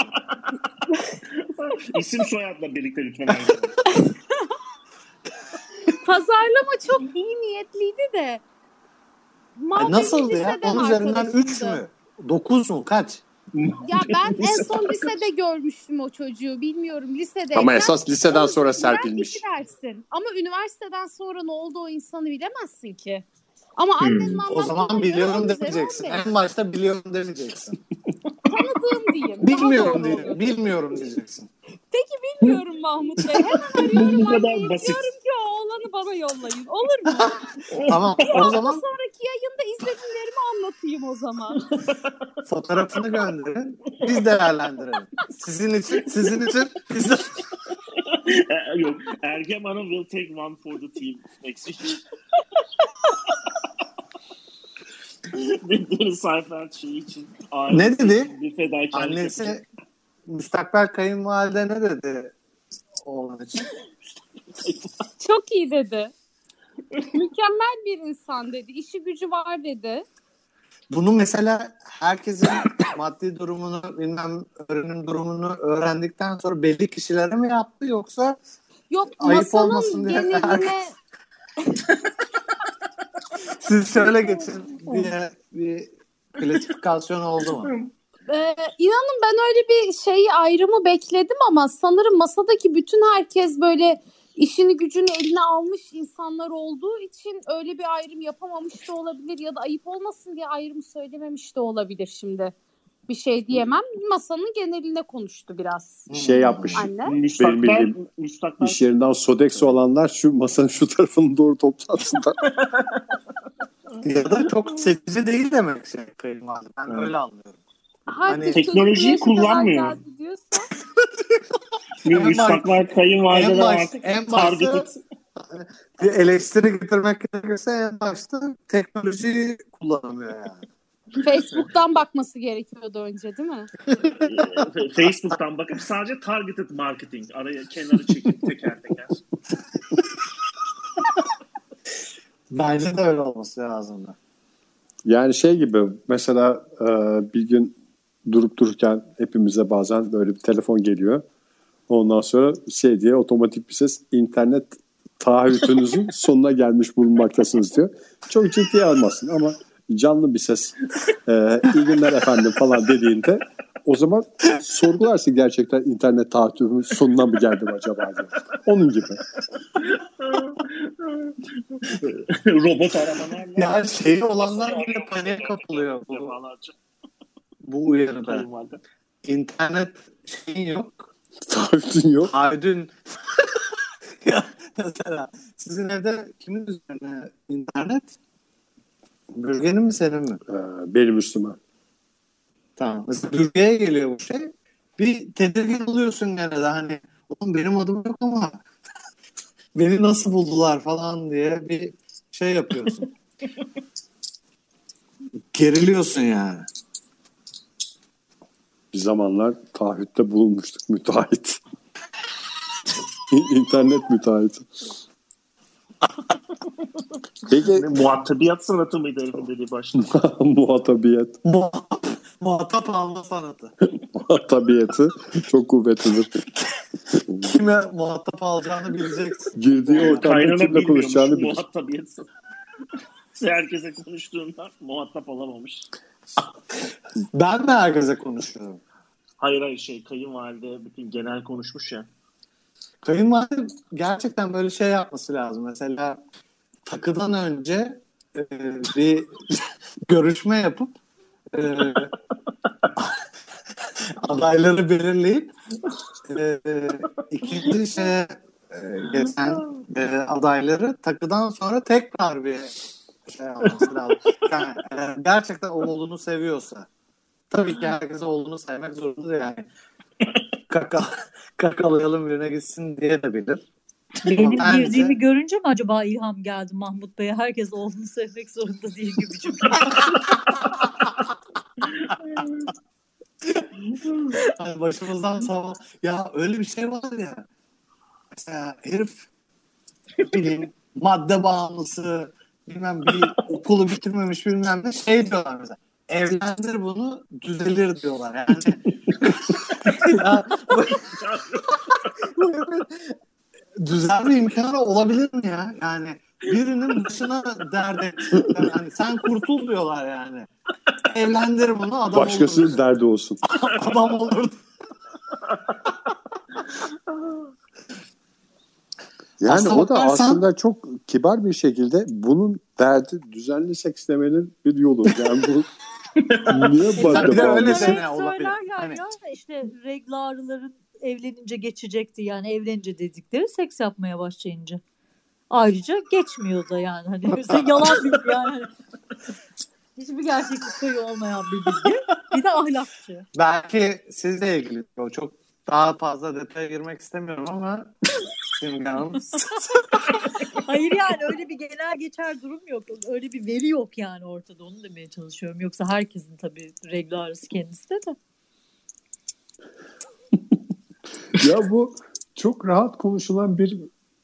Speaker 4: İsim soyadla birlikte lütfen.
Speaker 5: Pazarlama çok iyi niyetliydi de.
Speaker 2: Ay, nasıldı ya?
Speaker 5: liseden
Speaker 2: Onun üzerinden 3
Speaker 5: arkadaşımdı.
Speaker 2: mü? 9 mu? Kaç?
Speaker 5: Ya ben en son lisede görmüştüm o çocuğu. Bilmiyorum lisedeyken.
Speaker 1: Ama esas liseden sonra serpilmiş.
Speaker 5: dersin. Ama üniversiteden sonra ne oldu o insanı bilemezsin ki. Ama annenin
Speaker 2: Hmm. O zaman biliyorum demeyeceksin. En başta biliyorum demeyeceksin.
Speaker 5: Tanıdığım diyeyim.
Speaker 2: Bilmiyorum diye, bilmiyorum diyeceksin.
Speaker 5: Peki bilmiyorum Mahmut Bey. Hemen arıyorum
Speaker 4: Bu kadar
Speaker 5: anneyi.
Speaker 4: basit.
Speaker 5: Diyorum ki o oğlanı bana yollayın. Olur mu?
Speaker 2: Tamam o
Speaker 5: Ama
Speaker 2: zaman
Speaker 5: sonraki yayında izlediklerimi anlatayım o zaman.
Speaker 2: fotoğrafını gönderin. Biz değerlendirelim. Sizin için, sizin için biz de...
Speaker 4: Yok. Ergem Hanım will take one for the team next week. bir, bir sayfa şey için.
Speaker 2: Ne dedi?
Speaker 4: Bir fedakarlık yapacak.
Speaker 2: Annesi müstakbel kayınvalide ne dedi oğlan için?
Speaker 5: Çok iyi dedi. Mükemmel bir insan dedi. İşi gücü var dedi.
Speaker 2: Bunu mesela herkesin maddi durumunu bilmem öğrenim durumunu öğrendikten sonra belli kişilere mi yaptı yoksa
Speaker 5: Yok
Speaker 2: Ayıp olmasın diye
Speaker 5: geneline
Speaker 2: siz şöyle geçin diye bir klasifikasyon oldu mu?
Speaker 5: Ee, inanın ben öyle bir şeyi ayrımı bekledim ama sanırım masadaki bütün herkes böyle işini gücünü eline almış insanlar olduğu için öyle bir ayrım yapamamış da olabilir ya da ayıp olmasın diye ayrımı söylememiş de olabilir şimdi. Bir şey diyemem. Masanın geneline konuştu biraz.
Speaker 1: Şey yapmış.
Speaker 5: Anne.
Speaker 4: Müstakbel,
Speaker 1: bildiğim
Speaker 4: müstakbel
Speaker 1: İş yerinden Sodexo olanlar şu masanın şu tarafını doğru toplansınlar.
Speaker 2: Ya da çok seçici değil demek şey. Ben
Speaker 1: Evet.
Speaker 2: öyle anlıyorum. Hani
Speaker 4: teknolojiyi kullanmıyor.
Speaker 2: en
Speaker 4: kayınvalideler
Speaker 2: en başta-
Speaker 4: targeted.
Speaker 2: Bir eleştiri getirmek gerekirse en başta teknolojiyi kullanamıyor yani.
Speaker 5: Facebook'tan bakması gerekiyordu önce değil mi?
Speaker 4: e, Facebook'tan bakıp sadece targeted marketing araya kenarı çekip teker teker.
Speaker 2: Bence de öyle olması lazımdı.
Speaker 1: Yani şey gibi mesela e, bir gün durup dururken hepimize bazen böyle bir telefon geliyor. Ondan sonra şey diye otomatik bir ses internet taahhütünüzün sonuna gelmiş bulunmaktasınız diyor. Çok ciddiye almasın ama canlı bir ses e, iyi günler efendim falan dediğinde o zaman sorgularsın gerçekten internet taahhütümün sonuna mı geldim acaba diye. Onun gibi.
Speaker 4: Robot arabalarla.
Speaker 2: Ya şeyi olanlar bile paniğe kapılıyor bu, bu uyarıda. İnternet şeyin yok.
Speaker 1: Taahhütün yok.
Speaker 2: Haydün. ya mesela sizin evde kimin üzerine internet? Bürgenin mi senin mi?
Speaker 1: E, benim üstüme.
Speaker 2: Tamam. Mesela bürgeye geliyor bu şey. Bir tedirgin oluyorsun gene de hani oğlum benim adım yok ama beni nasıl buldular falan diye bir şey yapıyorsun. Geriliyorsun yani.
Speaker 1: Bir zamanlar taahhütte bulunmuştuk müteahhit. İnternet müteahhiti. Peki
Speaker 4: Muhatabiyat sanatı mıydı herifin dediği başta?
Speaker 1: muhatabiyet.
Speaker 2: Muhatap, alma sanatı.
Speaker 1: Muhatabiyeti çok kuvvetlidir.
Speaker 2: Kime muhatap alacağını bileceksin.
Speaker 1: Girdiği ortamda kimle konuşacağını bilir.
Speaker 4: muhatabiyat sanatı. Herkese konuştuğunda muhatap olamamış.
Speaker 2: Ben mi herkese konuşuyorum?
Speaker 4: Hayır hayır şey kayınvalide bütün genel konuşmuş ya.
Speaker 2: Kayınvalide gerçekten böyle şey yapması lazım. Mesela takıdan önce e, bir görüşme yapıp e, adayları belirleyip e, ikinci şeye e, geçen e, adayları takıdan sonra tekrar bir şey lazım. Yani, e, gerçekten oğlunu seviyorsa tabii ki herkes oğlunu sevmek zorunda değil yani. Kaka, kakalayalım birine gitsin diye de bilir.
Speaker 3: Benim girdiğimi görünce mi acaba ilham geldi Mahmut Bey'e? Herkes oğlunu sevmek zorunda değil gibi cümle.
Speaker 2: Yani başımızdan sağ Ya öyle bir şey var ya. Mesela herif bileyim madde bağımlısı bilmem bir okulu bitirmemiş bilmem ne şey diyorlar mesela. Evlendir bunu düzelir diyorlar yani. ya, bu- bu herifin düzelme imkanı olabilir mi ya? Yani birinin başına dert et. Yani sen kurtul diyorlar yani. Evlendir bunu adam olur.
Speaker 1: Başkasının derdi olsun.
Speaker 2: adam olur.
Speaker 1: Yani
Speaker 2: Aslına
Speaker 1: o da
Speaker 2: bakarsan-
Speaker 1: aslında çok kibar bir şekilde bunun derdi düzenli seks demenin bir yolu. Yani bu niye
Speaker 2: Bir de
Speaker 1: madde
Speaker 2: öyle olabilir.
Speaker 3: söylerler
Speaker 2: Hani-
Speaker 3: ya işte regl ağrıların evlenince geçecekti yani evlenince dedikleri seks yapmaya başlayınca. Ayrıca geçmiyor da yani hani yalan bilgi yani. Hani Hiçbir gerçeklik payı olmayan bir bilgi. Bir de ahlakçı.
Speaker 2: Belki sizle ilgili o çok daha fazla detaya girmek istemiyorum ama Simge Hanım
Speaker 3: Hayır yani öyle bir genel geçer durum yok. Öyle bir veri yok yani ortada onu demeye çalışıyorum. Yoksa herkesin tabii regl ağrısı kendisi de de.
Speaker 1: Ya bu çok rahat konuşulan bir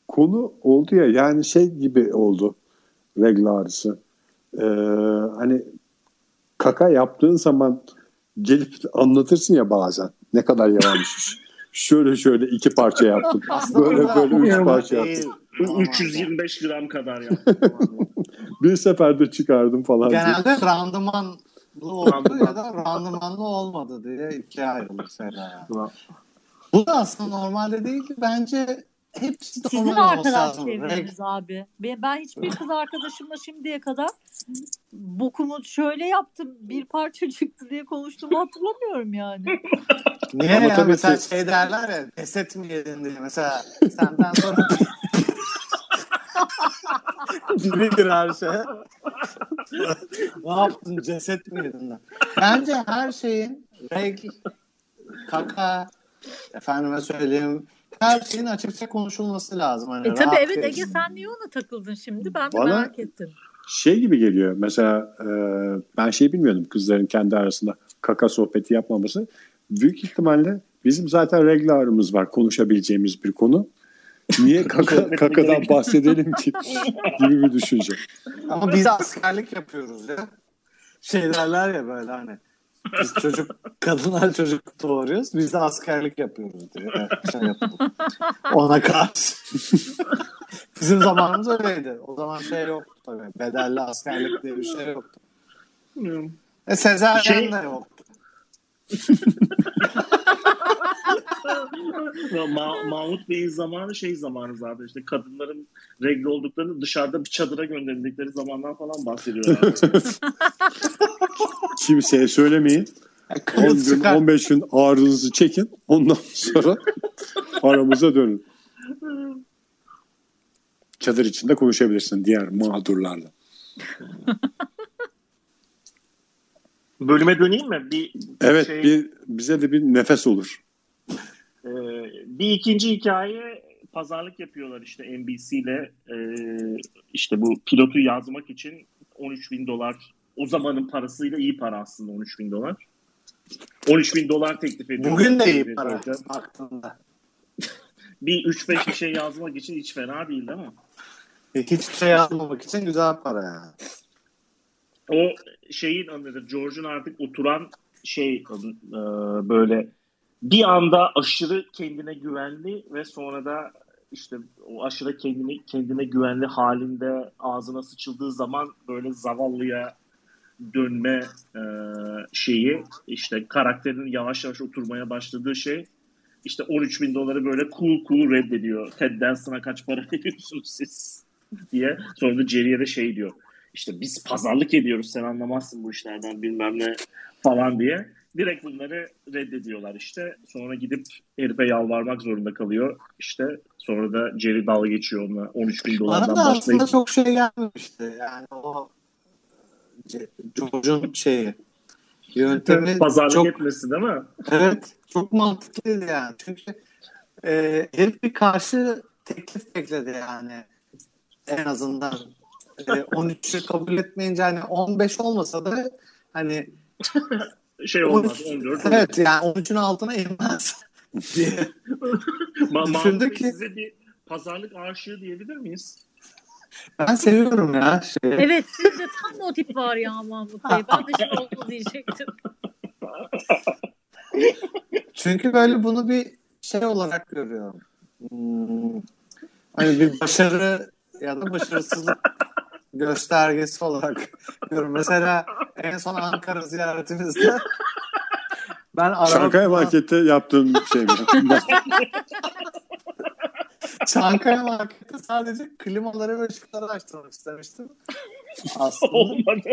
Speaker 1: konu oldu ya. Yani şey gibi oldu regl ağrısı. Ee, hani kaka yaptığın zaman gelip anlatırsın ya bazen ne kadar yalanmış. şöyle şöyle iki parça yaptım. Böyle böyle üç parça yaptım.
Speaker 2: Değil.
Speaker 4: 325 gram kadar ya.
Speaker 1: Bir seferde çıkardım falan.
Speaker 2: Genelde randımanlı oldu ya da randımanlı olmadı diye ikiye ayrılır yani. Bu da aslında normalde değil ki bence hepsi
Speaker 3: Sizin
Speaker 2: normal olması
Speaker 3: arkadaş çevreniz abi. Ben, ben hiçbir kız arkadaşımla şimdiye kadar bokumu şöyle yaptım bir parça çıktı diye konuştuğumu hatırlamıyorum yani.
Speaker 2: Niye
Speaker 1: Ama
Speaker 2: ya
Speaker 1: tabii
Speaker 2: mesela
Speaker 1: ki-
Speaker 2: şey derler ya ceset mi yedin diye mesela senden sonra biridir her şey. ne yaptın ceset mi yedin lan? Bence her şeyin reg, kaka, efendime söyleyeyim her şeyin açıkça konuşulması lazım. Hani
Speaker 3: E tabii evet
Speaker 2: bir-
Speaker 3: Ege sen niye ona takıldın şimdi? Ben de
Speaker 1: Bana-
Speaker 3: merak ettim.
Speaker 1: Şey gibi geliyor. Mesela e, ben şey bilmiyordum kızların kendi arasında kaka sohbeti yapmaması. Büyük ihtimalle bizim zaten regl ağrımız var konuşabileceğimiz bir konu. Niye kaka, kakadan bahsedelim ki gibi bir düşünce.
Speaker 2: Ama biz askerlik yapıyoruz ya. Şey derler ya böyle hani biz çocuk kadınlar çocuk doğuruyoruz biz de askerlik yapıyoruz diye şey yapalım. Ona karşı. Bizim zamanımız öyleydi. O zaman şey yoktu tabii. Bedelli askerlik diye bir şey yoktu. E sezaryen
Speaker 4: Şey-
Speaker 2: de yoktu.
Speaker 4: Ma- Mahmut Bey'in zamanı şey zamanı zaten işte kadınların regl olduklarını dışarıda bir çadıra gönderildikleri zamandan falan bahsediyorlar.
Speaker 1: Kimseye söylemeyin. 10
Speaker 2: Kız
Speaker 1: gün
Speaker 2: çıkar.
Speaker 1: 15 gün ağrınızı çekin. Ondan sonra aramıza dönün. Çadır içinde konuşabilirsin diğer mağdurlarla.
Speaker 4: Bölüme döneyim mi? Bir
Speaker 1: Evet
Speaker 4: şey-
Speaker 1: bir bize de bir nefes olur.
Speaker 4: Ee, bir ikinci hikaye pazarlık yapıyorlar işte NBC ile e, işte bu pilotu yazmak için 13 bin dolar o zamanın parasıyla iyi para aslında 13 bin dolar. 13 bin dolar teklif ediyor.
Speaker 2: Bugün de iyi para baktığında.
Speaker 4: Bir 3-5 bir şey yazmak için hiç fena değil değil mi?
Speaker 2: E, Hiçbir şey yazmamak için güzel para yani.
Speaker 4: O şeyin adıdır. George'un artık oturan şey e, böyle bir anda aşırı kendine güvenli ve sonra da işte o aşırı kendine kendine güvenli halinde ağzına sıçıldığı zaman böyle zavallıya dönme e, şeyi işte karakterin yavaş yavaş oturmaya başladığı şey işte 13 bin doları böyle cool cool reddediyor. Ted Danson'a kaç para veriyorsunuz siz diye. Sonra da Jerry'e de şey diyor. İşte biz pazarlık ediyoruz sen anlamazsın bu işlerden bilmem ne falan diye. Direkt bunları reddediyorlar işte. Sonra gidip herife yalvarmak zorunda kalıyor. İşte sonra da Jerry dalga geçiyor onunla 13 bin dolardan
Speaker 2: da aslında
Speaker 4: başlayıp.
Speaker 2: çok şey gelmemişti. Yani o George'un şeyi yöntemi
Speaker 4: Pazarlık
Speaker 2: çok
Speaker 4: etmesi değil mi?
Speaker 2: evet çok mantıklıydı yani. Çünkü e, herif bir karşı teklif bekledi yani. En azından e, 13'ü kabul etmeyince hani 15 olmasa da hani
Speaker 4: Şey olmaz
Speaker 2: 13
Speaker 4: 14.
Speaker 2: evet yani 13'ün altına inmez diye
Speaker 4: Ma-
Speaker 2: Düşündü ki-
Speaker 4: size bir pazarlık aşığı diyebilir miyiz?
Speaker 2: ben seviyorum ya şey.
Speaker 3: Evet sizde tam o tip var ya Mahmut Bey. Ben de şimdi oldu diyecektim.
Speaker 2: Çünkü böyle bunu bir şey olarak görüyorum. Hmm, hani bir başarı ya da başarısızlık göstergesi olarak görüyorum. Mesela en son Ankara ziyaretimizde ben
Speaker 1: Çankaya
Speaker 2: araba
Speaker 1: markette yaptığın şey mi?
Speaker 2: Çankaya markette sadece klimaları ve ışıkları açtırmak istemiştim. Aslında
Speaker 4: Olmadı.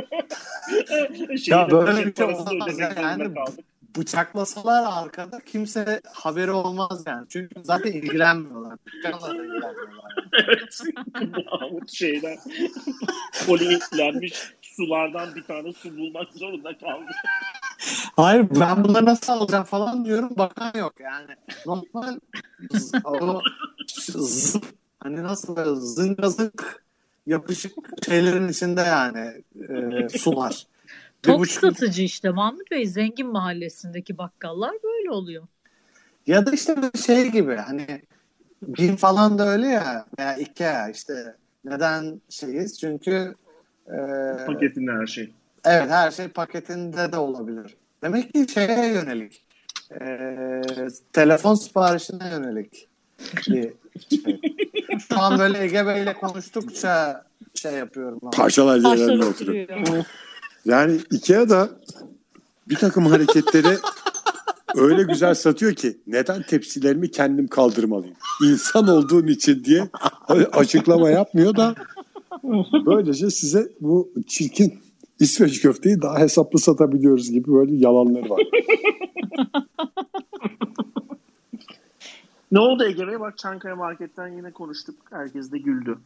Speaker 2: Ya böyle bir şey
Speaker 4: parası
Speaker 2: olmaz Yani-. Bıçaklasalar arkada kimse haberi olmaz yani. Çünkü zaten ilgilenmiyorlar. Dükkanla da ilgilenmiyorlar.
Speaker 4: Evet. Mahmut şeyden polilenmiş sulardan bir tane su bulmak zorunda kaldı.
Speaker 2: Hayır ben bunları nasıl alacağım falan diyorum bakan yok yani. Normal o hani nasıl böyle zıngazık yapışık şeylerin içinde yani e, sular. Bir
Speaker 3: Tok
Speaker 2: buçuk-
Speaker 3: satıcı işte Mahmut Bey. Zengin mahallesindeki bakkallar böyle oluyor.
Speaker 2: Ya da işte şey gibi hani BİM falan da öyle ya veya IKEA işte neden şeyiz çünkü e,
Speaker 4: Paketinde her şey.
Speaker 2: evet her şey paketinde de olabilir. Demek ki şeye yönelik e, telefon siparişine yönelik bir şey. Şu an böyle Ege Bey'le konuştukça şey yapıyorum.
Speaker 1: yerlerinde
Speaker 3: Taşları
Speaker 1: oturuyor. Yani Ikea'da bir takım hareketleri öyle güzel satıyor ki neden tepsilerimi kendim kaldırmalıyım? İnsan olduğun için diye açıklama yapmıyor da böylece size bu çirkin İsveç köfteyi daha hesaplı satabiliyoruz gibi böyle yalanları var.
Speaker 4: Ne oldu Ege Bey? Bak Çankaya Market'ten yine konuştuk. Herkes de güldü.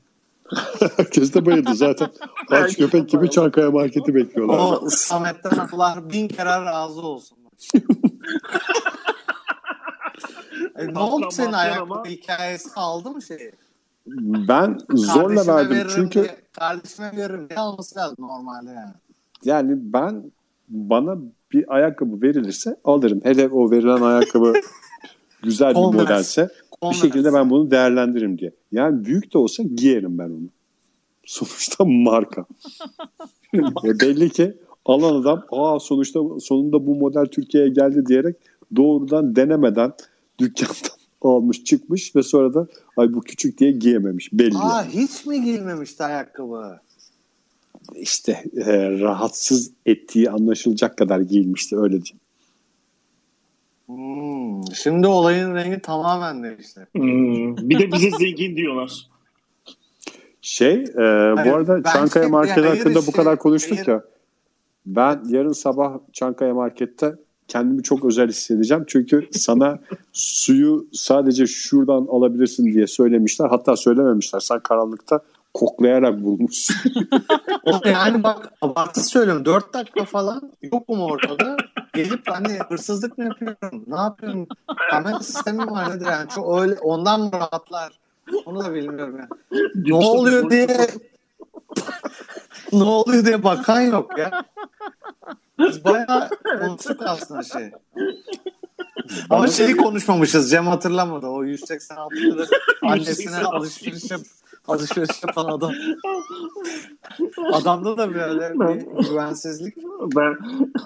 Speaker 1: Herkes de bayıldı zaten. Aç köpek gibi Çankaya marketi bekliyorlar.
Speaker 2: O Samet'ten Allah bin kere razı olsun. e, ne oldu senin
Speaker 4: Ama-
Speaker 2: ayakkabı hikayesi aldı mı şeyi?
Speaker 1: Ben zorla verdim
Speaker 2: veririm
Speaker 1: çünkü
Speaker 2: diye- kardeşime veririm diye alması lazım normalde yani.
Speaker 1: yani ben bana bir ayakkabı verilirse alırım. Hele o verilen ayakkabı güzel bir modelse bir şekilde ben bunu değerlendiririm diye. Yani büyük de olsa giyerim ben onu. Sonuçta marka. e belli ki alan adam aa sonuçta sonunda bu model Türkiye'ye geldi diyerek doğrudan denemeden dükkandan almış çıkmış ve sonra da ay bu küçük diye giyememiş belli.
Speaker 2: Aa
Speaker 1: yani.
Speaker 2: hiç mi giymemişti ayakkabı?
Speaker 1: işte e, rahatsız ettiği anlaşılacak kadar giyilmişti öyle diyeyim.
Speaker 2: Hmm, şimdi olayın rengi tamamen değişti.
Speaker 4: Hmm, Bir de bize zengin diyorlar.
Speaker 1: Şey e, bu arada Çankaya
Speaker 2: şey-
Speaker 1: Market
Speaker 2: yani
Speaker 1: hakkında
Speaker 2: hayır
Speaker 1: bu kadar konuştuk
Speaker 2: hayır.
Speaker 1: ya. Ben yarın sabah Çankaya Market'te kendimi çok özel hissedeceğim. Çünkü sana suyu sadece şuradan alabilirsin diye söylemişler. Hatta söylememişler. Sen karanlıkta koklayarak bulmuşsun.
Speaker 2: O yani bak abartı söylüyorum. 4 dakika falan yokum ortada. Gelip hani hırsızlık mı yapıyorum? Ne yapıyorum? Kamera sistemi mi var nedir yani? Çok öyle ondan mı rahatlar? Onu da bilmiyorum yani. Ne oluyor diye ne oluyor diye bakan yok ya. Biz bayağı konuştuk aslında şey. Ama şeyi konuşmamışız. Cem hatırlamadı. O 186 lira annesine
Speaker 4: 186.
Speaker 2: alışveriş yap, alışveriş yapan adam. Adamda da böyle bir güvensizlik.
Speaker 4: Ben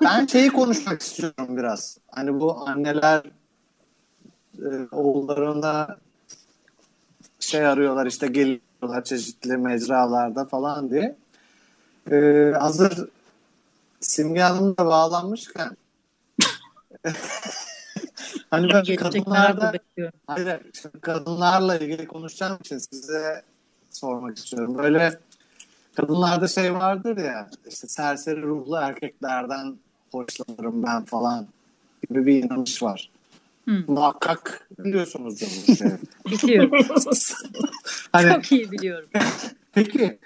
Speaker 2: Ben şeyi konuşmak istiyorum biraz. Hani bu anneler e, oğullarına şey arıyorlar işte geliyorlar çeşitli mecralarda falan diye. E, hazır Simge Hanım da bağlanmışken hani ben kadınlarda
Speaker 3: bekliyorum.
Speaker 2: hayır, kadınlarla ilgili konuşacağım için size sormak istiyorum. Böyle kadınlarda şey vardır ya işte serseri ruhlu erkeklerden hoşlanırım ben falan gibi bir inanış var.
Speaker 3: Hı.
Speaker 2: Muhakkak biliyorsunuzdur bu şeyi.
Speaker 3: Biliyorum.
Speaker 2: hani
Speaker 3: Çok iyi biliyorum.
Speaker 2: Peki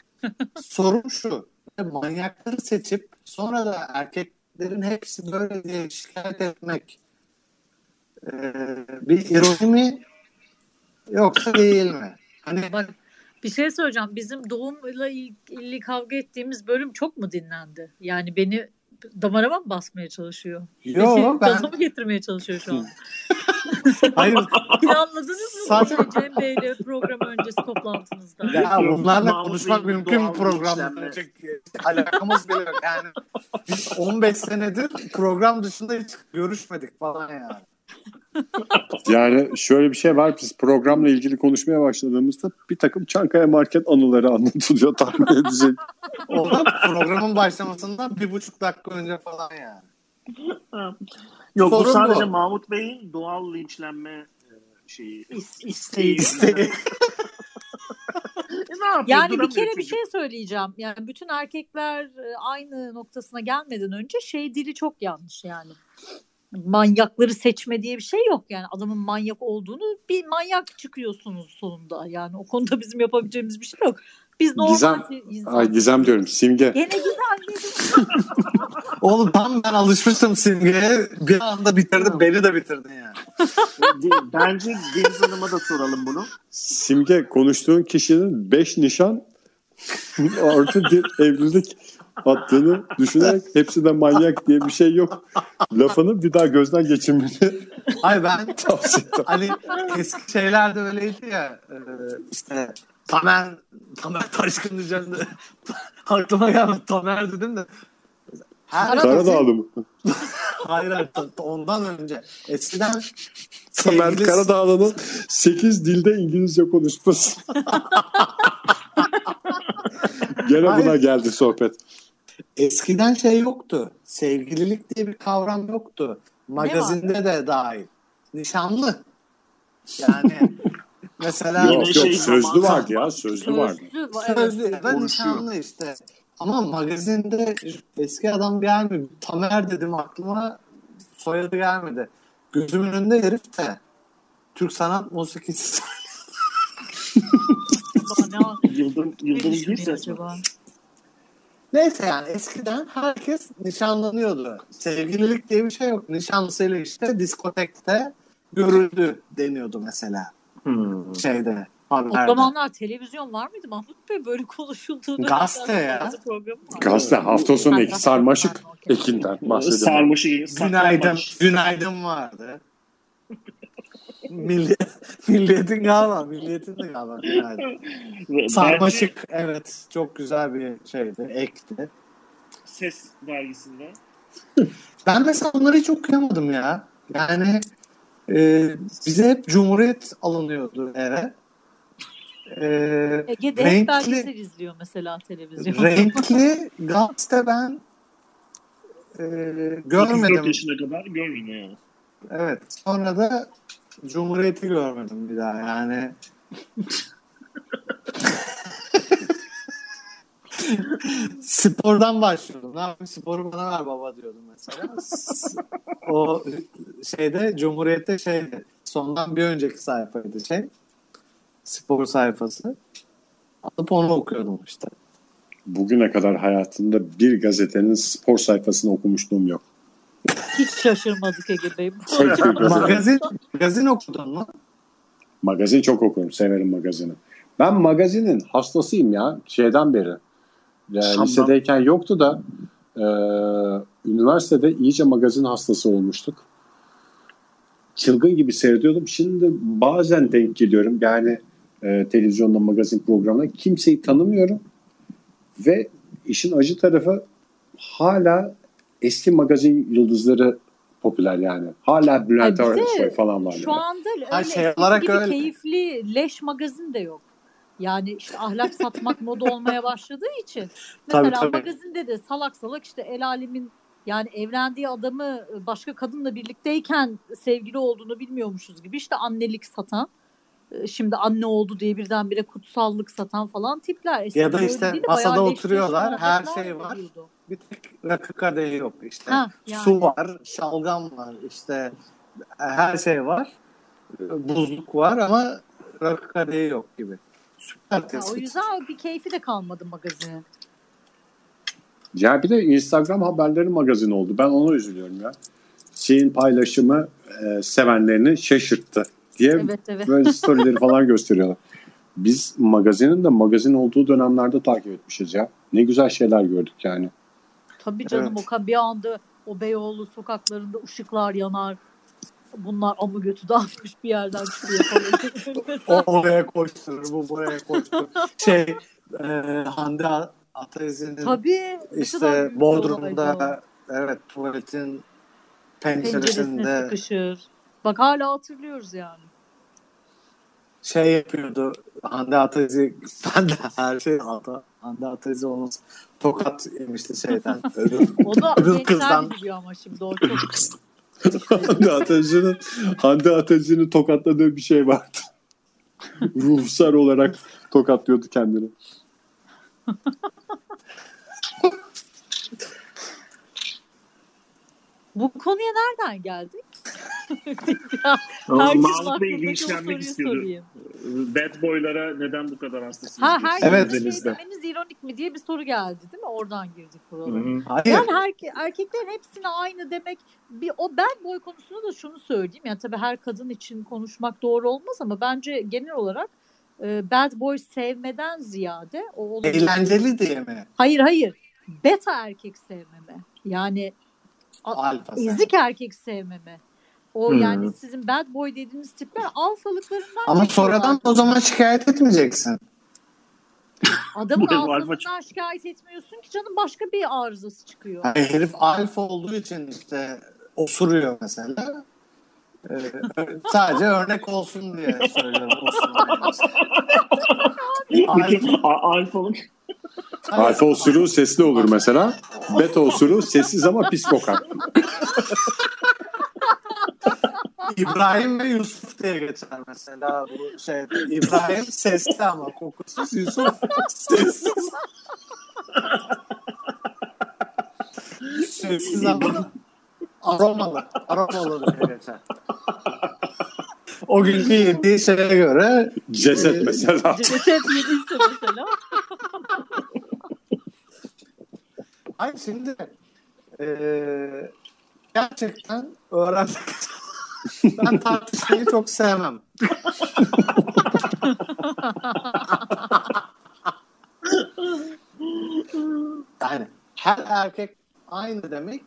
Speaker 2: sorum şu. Manyakları seçip sonra da erkeklerin hepsi böyle diye şikayet etmek e, bir ironi mi yoksa değil mi? Hani
Speaker 3: Bak bir şey söyleyeceğim. Bizim doğumla ilgili kavga ettiğimiz bölüm çok mu dinlendi? Yani beni damarıma mı basmaya çalışıyor?
Speaker 2: yo
Speaker 3: Beni
Speaker 2: ben
Speaker 3: gaza mı getirmeye çalışıyor şu an?
Speaker 2: hayır
Speaker 3: Planladınız mı
Speaker 2: Sadece-
Speaker 3: bunu Cem Bey'le program öncesi toplantınızda?
Speaker 2: ya bunlarla konuşmak mümkün bir programda. alakamız bile yok. Yani biz 15 senedir program dışında hiç görüşmedik falan yani.
Speaker 1: Yani şöyle bir şey var. Biz programla ilgili konuşmaya başladığımızda bir takım Çankaya Market anıları anlatılıyor tahmin edecek.
Speaker 2: O da programın başlamasından bir buçuk dakika önce falan yani.
Speaker 4: Yok bu
Speaker 2: Sorun
Speaker 4: sadece
Speaker 2: bu.
Speaker 4: Mahmut Bey'in doğal linçlenme e, şeyi.
Speaker 3: İs- isteği.
Speaker 2: İsteği.
Speaker 4: E, ne yapıyor?
Speaker 3: Yani bir kere bir
Speaker 4: çocuk.
Speaker 3: şey söyleyeceğim. Yani bütün erkekler e, aynı noktasına gelmeden önce şey dili çok yanlış yani. Manyakları seçme diye bir şey yok yani adamın manyak olduğunu bir manyak çıkıyorsunuz sonunda yani o konuda bizim yapabileceğimiz bir şey yok. Biz normal
Speaker 1: Gizem-
Speaker 3: insan-
Speaker 1: Ay Gizem diyorum Simge.
Speaker 3: Gene güzel dedim.
Speaker 2: Oğlum tam ben alışmıştım simgeye. Bir anda bitirdin. Beni de bitirdin yani.
Speaker 4: Bence Deniz Hanım'a da soralım bunu.
Speaker 1: Simge konuştuğun kişinin 5 nişan artı bir evlilik attığını düşünerek hepsi de manyak diye bir şey yok. Lafını bir daha gözden geçirmeni
Speaker 2: Hayır ben
Speaker 1: tavsiye ederim.
Speaker 2: hani eski şeyler de öyleydi ya. e, işte Tamer, Tamer Taşkın diyeceğim de. Aklıma gelmedi Tamer dedim de. Her
Speaker 1: Karadağlı mı?
Speaker 2: Hayır hayır ondan önce. Eskiden
Speaker 1: Tamer
Speaker 2: sevgilisi-
Speaker 1: Karadağlı'nın 8 dilde İngilizce konuşması. Gene buna geldi sohbet.
Speaker 2: Eskiden şey yoktu. Sevgililik diye bir kavram yoktu. Magazinde de dahil. Nişanlı. Yani mesela
Speaker 4: Yine
Speaker 1: Yok
Speaker 4: şey
Speaker 1: yok sözlü vardı ya sözlü vardı.
Speaker 3: Sözlü, evet.
Speaker 2: sözlü ve
Speaker 4: konuşuyor.
Speaker 2: nişanlı işte. Ama magazinde eski adam gelmiyor. Tamer dedim aklıma soyadı gelmedi. Gözümün önünde herif de Türk sanat musikisi.
Speaker 4: Yıldırım, Yıldırım Gürses mi?
Speaker 2: Neyse yani eskiden herkes nişanlanıyordu. Sevgililik diye bir şey yok. Nişanlısıyla işte diskotekte görüldü deniyordu mesela
Speaker 4: Hmm.
Speaker 2: şeyde
Speaker 3: O
Speaker 2: haberlerde.
Speaker 3: zamanlar televizyon var mıydı Mahmut Bey böyle konuşulduğunda?
Speaker 2: Gazete ya.
Speaker 1: Gazete hafta sonu sarmaşık ekinden bahsediyorum.
Speaker 4: Sarmaşı,
Speaker 2: Günaydın, günaydın vardı. Milliyet, milliyetin galiba, milliyetin de galiba.
Speaker 4: Ve
Speaker 2: Sarmaşık, evet çok güzel bir şeydi, ekti.
Speaker 4: Ses dergisinde.
Speaker 2: Ben mesela onları hiç okuyamadım ya. Yani e, bize hep Cumhuriyet alınıyordu eve. E,
Speaker 3: Ege'de
Speaker 2: Renkli-
Speaker 3: hep belgesel izliyor mesela televizyon.
Speaker 2: renkli gazete ben e,
Speaker 4: 34
Speaker 2: görmedim.
Speaker 4: yaşına kadar görmedim yani.
Speaker 2: Evet. Sonra da Cumhuriyet'i görmedim bir daha yani. Spordan başlıyordum. Ne yapayım sporu bana ver baba diyordum mesela. O şeyde Cumhuriyet'te şeydi. Sondan bir önceki sayfaydı şey. Spor sayfası. Alıp onu okuyordum işte.
Speaker 1: Bugüne kadar hayatımda bir gazetenin spor sayfasını okumuşluğum yok.
Speaker 3: Hiç şaşırmadık Ege Bey.
Speaker 2: Magazin, magazin okudun mu?
Speaker 1: Magazin çok okurum. Severim magazini. Ben magazinin hastasıyım ya. Şeyden beri. Ya,
Speaker 4: Şam'dan.
Speaker 1: lisedeyken yoktu da e, üniversitede iyice magazin hastası olmuştuk. Çılgın gibi seyrediyordum. Şimdi bazen denk geliyorum. Yani e, televizyonda magazin programına kimseyi tanımıyorum. Ve işin acı tarafı hala eski magazin yıldızları popüler yani. Hala Bülent
Speaker 3: de
Speaker 1: Ersoy falan var.
Speaker 3: Şu anda öyle
Speaker 2: Ay şey olarak
Speaker 3: gibi
Speaker 2: öyle.
Speaker 3: keyifli leş magazin de yok. Yani işte ahlak satmak moda olmaya başladığı için.
Speaker 2: Tabii,
Speaker 3: Mesela
Speaker 2: tabii.
Speaker 3: magazinde de salak salak işte el alemin yani evlendiği adamı başka kadınla birlikteyken sevgili olduğunu bilmiyormuşuz gibi işte annelik satan şimdi anne oldu diye birdenbire kutsallık satan falan tipler. Eskiden
Speaker 2: Ya da işte masada oturuyorlar, her şey var.
Speaker 3: oluyordu.
Speaker 2: Bir tek rakı kadehi yok işte.
Speaker 3: Ha, yani.
Speaker 2: Su var, şalgam var, işte her şey var. Buzluk var ama rakı kadehi yok gibi. Süper
Speaker 3: Ya o yüzden bir keyfi de kalmadı magazinin.
Speaker 1: Ya bir de Instagram haberleri magazini oldu. Ben ona üzülüyorum ya. Şeyin paylaşımı e, sevenlerini şaşırttı diye
Speaker 3: Evet evet.
Speaker 1: böyle storyleri falan gösteriyorlar. Biz magazinin de magazin olduğu dönemlerde takip etmişiz ya. Ne güzel şeyler gördük yani.
Speaker 3: Tabii canım
Speaker 2: Evet.
Speaker 3: o ka- bir anda o Beyoğlu sokaklarında ışıklar yanar. Bunlar amı götü dağıtmış bir yerden çıkıyor falan.
Speaker 2: O oraya koşturur, bu buraya koşturur. Şey, e, Hande Ataiz'in
Speaker 3: Tabii. ne kadar büyük
Speaker 2: işte. Bodrum'da evet tuvaletin
Speaker 3: penceresine
Speaker 2: penceresinde
Speaker 3: sıkışır. Bak hala hatırlıyoruz yani.
Speaker 2: şey yapıyordu. Hande Ataizi ben de her şey Hande, Ataizi olmaz. Tokat yemişti şeyden. öbür-
Speaker 3: O da
Speaker 2: Öbür kızdan.
Speaker 3: biliyor ama şimdi o çok
Speaker 1: Hande Ateşi'nin Hande Ateşi'nin tokatladığı bir şey vardı. Ruhsar olarak tokatlıyordu kendini.
Speaker 3: Bu konuya nereden geldik?
Speaker 4: Mahmut Bey linçlenmek
Speaker 3: soruyu
Speaker 4: istiyordu.
Speaker 3: sorayım.
Speaker 4: Bad boylara neden bu kadar hastasınız?
Speaker 3: Ha her
Speaker 2: Evet.
Speaker 3: şey demeniz ironik mi diye bir soru geldi değil mi? Oradan girdik buralara. Yani erke- erkeklerin hepsine aynı demek bir o bad boy konusunda da şunu söyleyeyim. Yani tabii her kadın için konuşmak doğru olmaz ama bence genel olarak e, bad boy sevmeden ziyade o olumlu-
Speaker 2: Eğlenceli diye mi?
Speaker 3: Hayır hayır. Beta erkek sevmeme. Yani
Speaker 2: Alfa
Speaker 3: ezik erkek sevmeme. O
Speaker 4: Hmm.
Speaker 3: yani sizin bad boy dediğiniz tipler alfalıklarından
Speaker 2: Ama sonradan o zaman şikayet etmeyeceksin.
Speaker 3: adamın alfalığından şikayet etmiyorsun ki canım başka bir arızası çıkıyor.
Speaker 2: Yani herif alfa olduğu için işte osuruyor mesela. Ee, sadece örnek olsun diye söylüyorum osurmayı.
Speaker 4: Peki A- Alfa'nın
Speaker 1: Alfa osuruğu sesli olur mesela. Beta osuruğu sessiz ama pis kokar.
Speaker 2: İbrahim ve Yusuf diye geçer mesela bu şey. İbrahim sesli ama kokusuz Yusuf sessiz. sessiz ama aromalı. Aromalı diye geçer. O günkü yediği şeye göre
Speaker 1: Ceset mesela.
Speaker 3: Ceset yediyse mesela.
Speaker 2: Hayır şimdi eee, gerçekten öğrenmek ben tartışmayı çok sevmem. yani her erkek aynı demek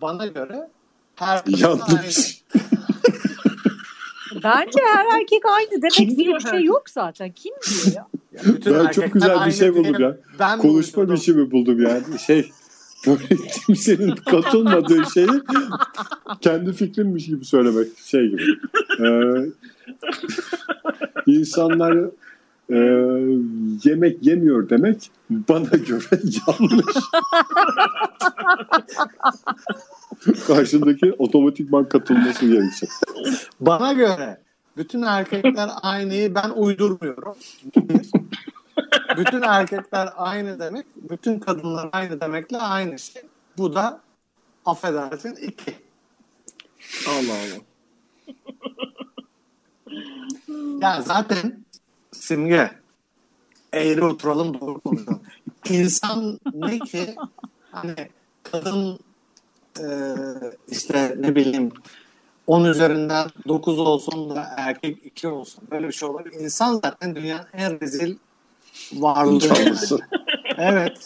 Speaker 2: bana göre her.
Speaker 1: Yanlış.
Speaker 3: Bence her erkek aynı demek
Speaker 4: Kim
Speaker 3: diye bir şey yok zaten. Kim diyor ya?
Speaker 2: Bütün
Speaker 1: Ben çok güzel bir şey buldum ya.
Speaker 2: Ben
Speaker 1: Konuşma
Speaker 2: uydurdum?
Speaker 1: biçimi buldum yani. Şey böyle kimsenin katılmadığı şeyi kendi fikrimmiş gibi söylemek şey gibi. Ee, insanlar e, yemek yemiyor demek bana göre yanlış. Karşındaki otomatikman katılması gerekecek.
Speaker 2: Bana göre bütün erkekler aynıyı ben uydurmuyorum. Bütün erkekler aynı demek, bütün kadınlar aynı demekle aynı şey. Bu da affedersin iki.
Speaker 1: Allah Allah.
Speaker 2: Ya zaten simge eğri oturalım doğru konuşalım. İnsan ne ki hani kadın e, işte ne bileyim 10 üzerinden 9 olsun da erkek 2 olsun. Böyle bir şey olabilir. İnsan zaten dünyanın en rezil varlığı. yani. Evet.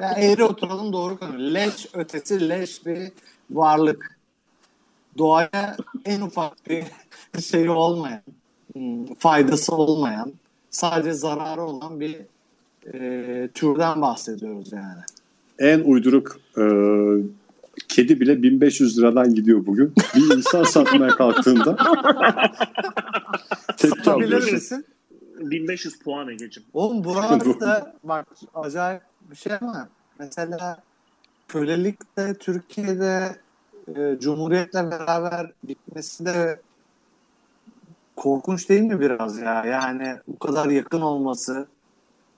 Speaker 2: Ya eğri oturalım doğru konu. Leş ötesi leş bir varlık. Doğaya en ufak bir şeyi olmayan, hmm, faydası olmayan, sadece zararı olan bir e, türden bahsediyoruz yani.
Speaker 1: En uyduruk e, kedi bile 1500 liradan gidiyor bugün. Bir insan satmaya kalktığında tepki alıyorsun.
Speaker 2: misin?
Speaker 4: 1500 puan Ege'cim.
Speaker 2: Oğlum bu arada bak acayip bir şey ama mesela kölelik de Türkiye'de e, Cumhuriyet'le beraber bitmesi de korkunç değil mi biraz ya? Yani bu kadar yakın olması,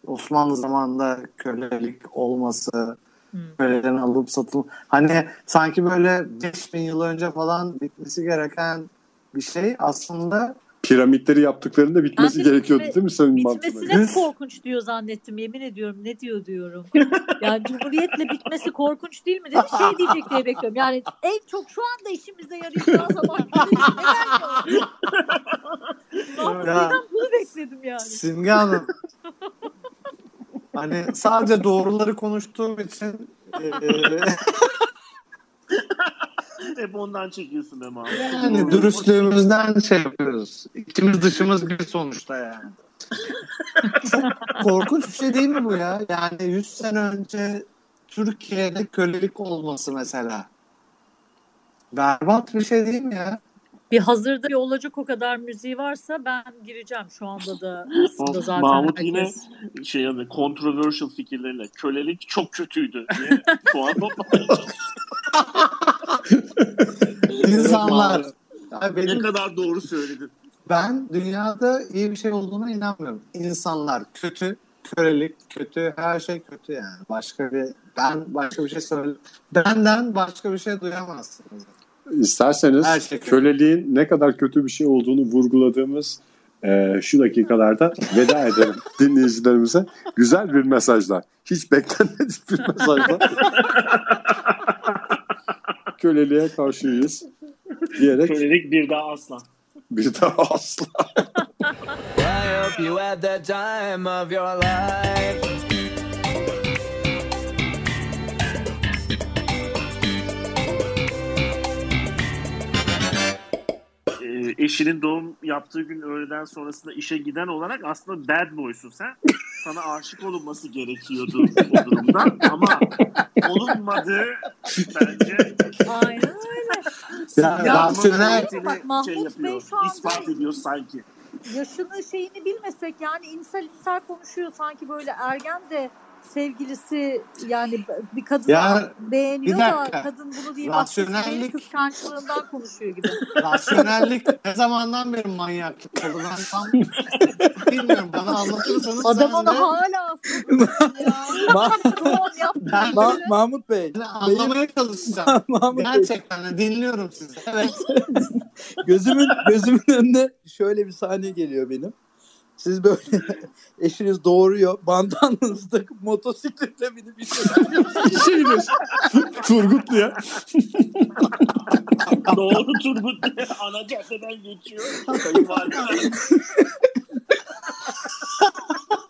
Speaker 2: Osmanlı zamanında kölelik olması,
Speaker 3: Hmm.
Speaker 2: kölelerin alıp satılması. Hani sanki böyle 5000 yıl önce falan bitmesi gereken bir şey aslında
Speaker 1: Piramitleri yaptıklarında bitmesi
Speaker 3: de
Speaker 1: gerekiyordu
Speaker 3: bitme-
Speaker 1: değil mi senin mantığına?
Speaker 3: Bitmesine
Speaker 2: Yüz-
Speaker 3: korkunç diyor zannettim. Yemin ediyorum. Ne diyor diyorum. Yani Cumhuriyet'le bitmesi korkunç değil mi? Dedi şey diyecek diye bekliyorum. Yani en çok şu anda işimize yarayacağı zaman neden bunu bekledim yani.
Speaker 2: Simge Hanım. hani sadece doğruları konuştuğum için e,
Speaker 4: Hep ondan çekiyorsun be Mahmut.
Speaker 2: yani dürüstlüğümüzden şey yapıyoruz. İçimiz dışımız bir sonuçta yani. Çok korkunç bir şey değil mi bu ya? Yani 100 sene önce Türkiye'de kölelik olması mesela. Berbat bir şey değil mi ya?
Speaker 3: Bir hazırda bir olacak o kadar müziği varsa ben gireceğim. Şu anda da aslında zaten
Speaker 4: Mahmut
Speaker 3: herkes.
Speaker 4: yine şey yani controversial fikirleriyle kölelik çok kötüydü diye puan
Speaker 2: İnsanlar. Ya
Speaker 4: Ne
Speaker 2: benim,
Speaker 4: kadar doğru söyledin.
Speaker 2: ben dünyada iyi bir şey olduğuna inanmıyorum. İnsanlar kötü, kölelik kötü, her şey kötü yani. Başka bir ben başka bir şey söyle. Benden başka bir şey duyamazsınız.
Speaker 1: İsterseniz
Speaker 2: Her şey kötü.
Speaker 1: köleliğin ne kadar kötü bir şey olduğunu vurguladığımız e, şu dakikalarda veda edelim dinleyicilerimize. Güzel bir mesajla, hiç beklenmedik bir mesajla köleliğe karşıyız diyerek
Speaker 4: Kölelik bir daha asla.
Speaker 1: bir daha asla.
Speaker 6: I hope you had the time of your life.
Speaker 4: Ee, eşinin doğum yaptığı gün öğleden sonrasında işe giden olarak aslında bad boysun sen. Sana aşık olunması gerekiyordu o durumda ama olunmadı bence.
Speaker 3: Aynen öyle.
Speaker 2: Ya,
Speaker 3: Ya,
Speaker 2: rasyonel,
Speaker 3: Bak,
Speaker 4: şey
Speaker 3: Mahmut
Speaker 4: yapıyor,
Speaker 3: Bey şu anda-
Speaker 4: ispat ediyor sanki.
Speaker 3: yaşını şeyini bilmesek yani insel insel konuşuyor sanki böyle ergen de sevgilisi yani bir kadın
Speaker 2: Ya,
Speaker 3: beğeniyor
Speaker 2: bir
Speaker 3: da
Speaker 2: dakika.
Speaker 3: kadın bunu değil
Speaker 2: Rasyonellik-
Speaker 3: kıskançlığından konuşuyor gibi.
Speaker 2: rasyonellik ne zamandan beri manyaklık oldu ben tam bilmiyorum bana anlatırsanız
Speaker 3: Adam
Speaker 2: sen
Speaker 3: onu
Speaker 2: de
Speaker 3: hala ya.
Speaker 2: Ben-
Speaker 7: Ma- Mahmut Bey.
Speaker 2: anlamaya çalışacağım.
Speaker 7: Mahmut Bey.
Speaker 2: Gerçekten de dinliyorum sizi. Evet.
Speaker 7: Gözümün gözümün önüne şöyle bir sahne geliyor benim. Siz böyle eşiniz doğuruyor. Bandanınızda motosikletle binip
Speaker 1: Şeydir. Turgutlu ya.
Speaker 4: Doğru Turgutlu. Ana caddeden geçiyor. Kayınvalide.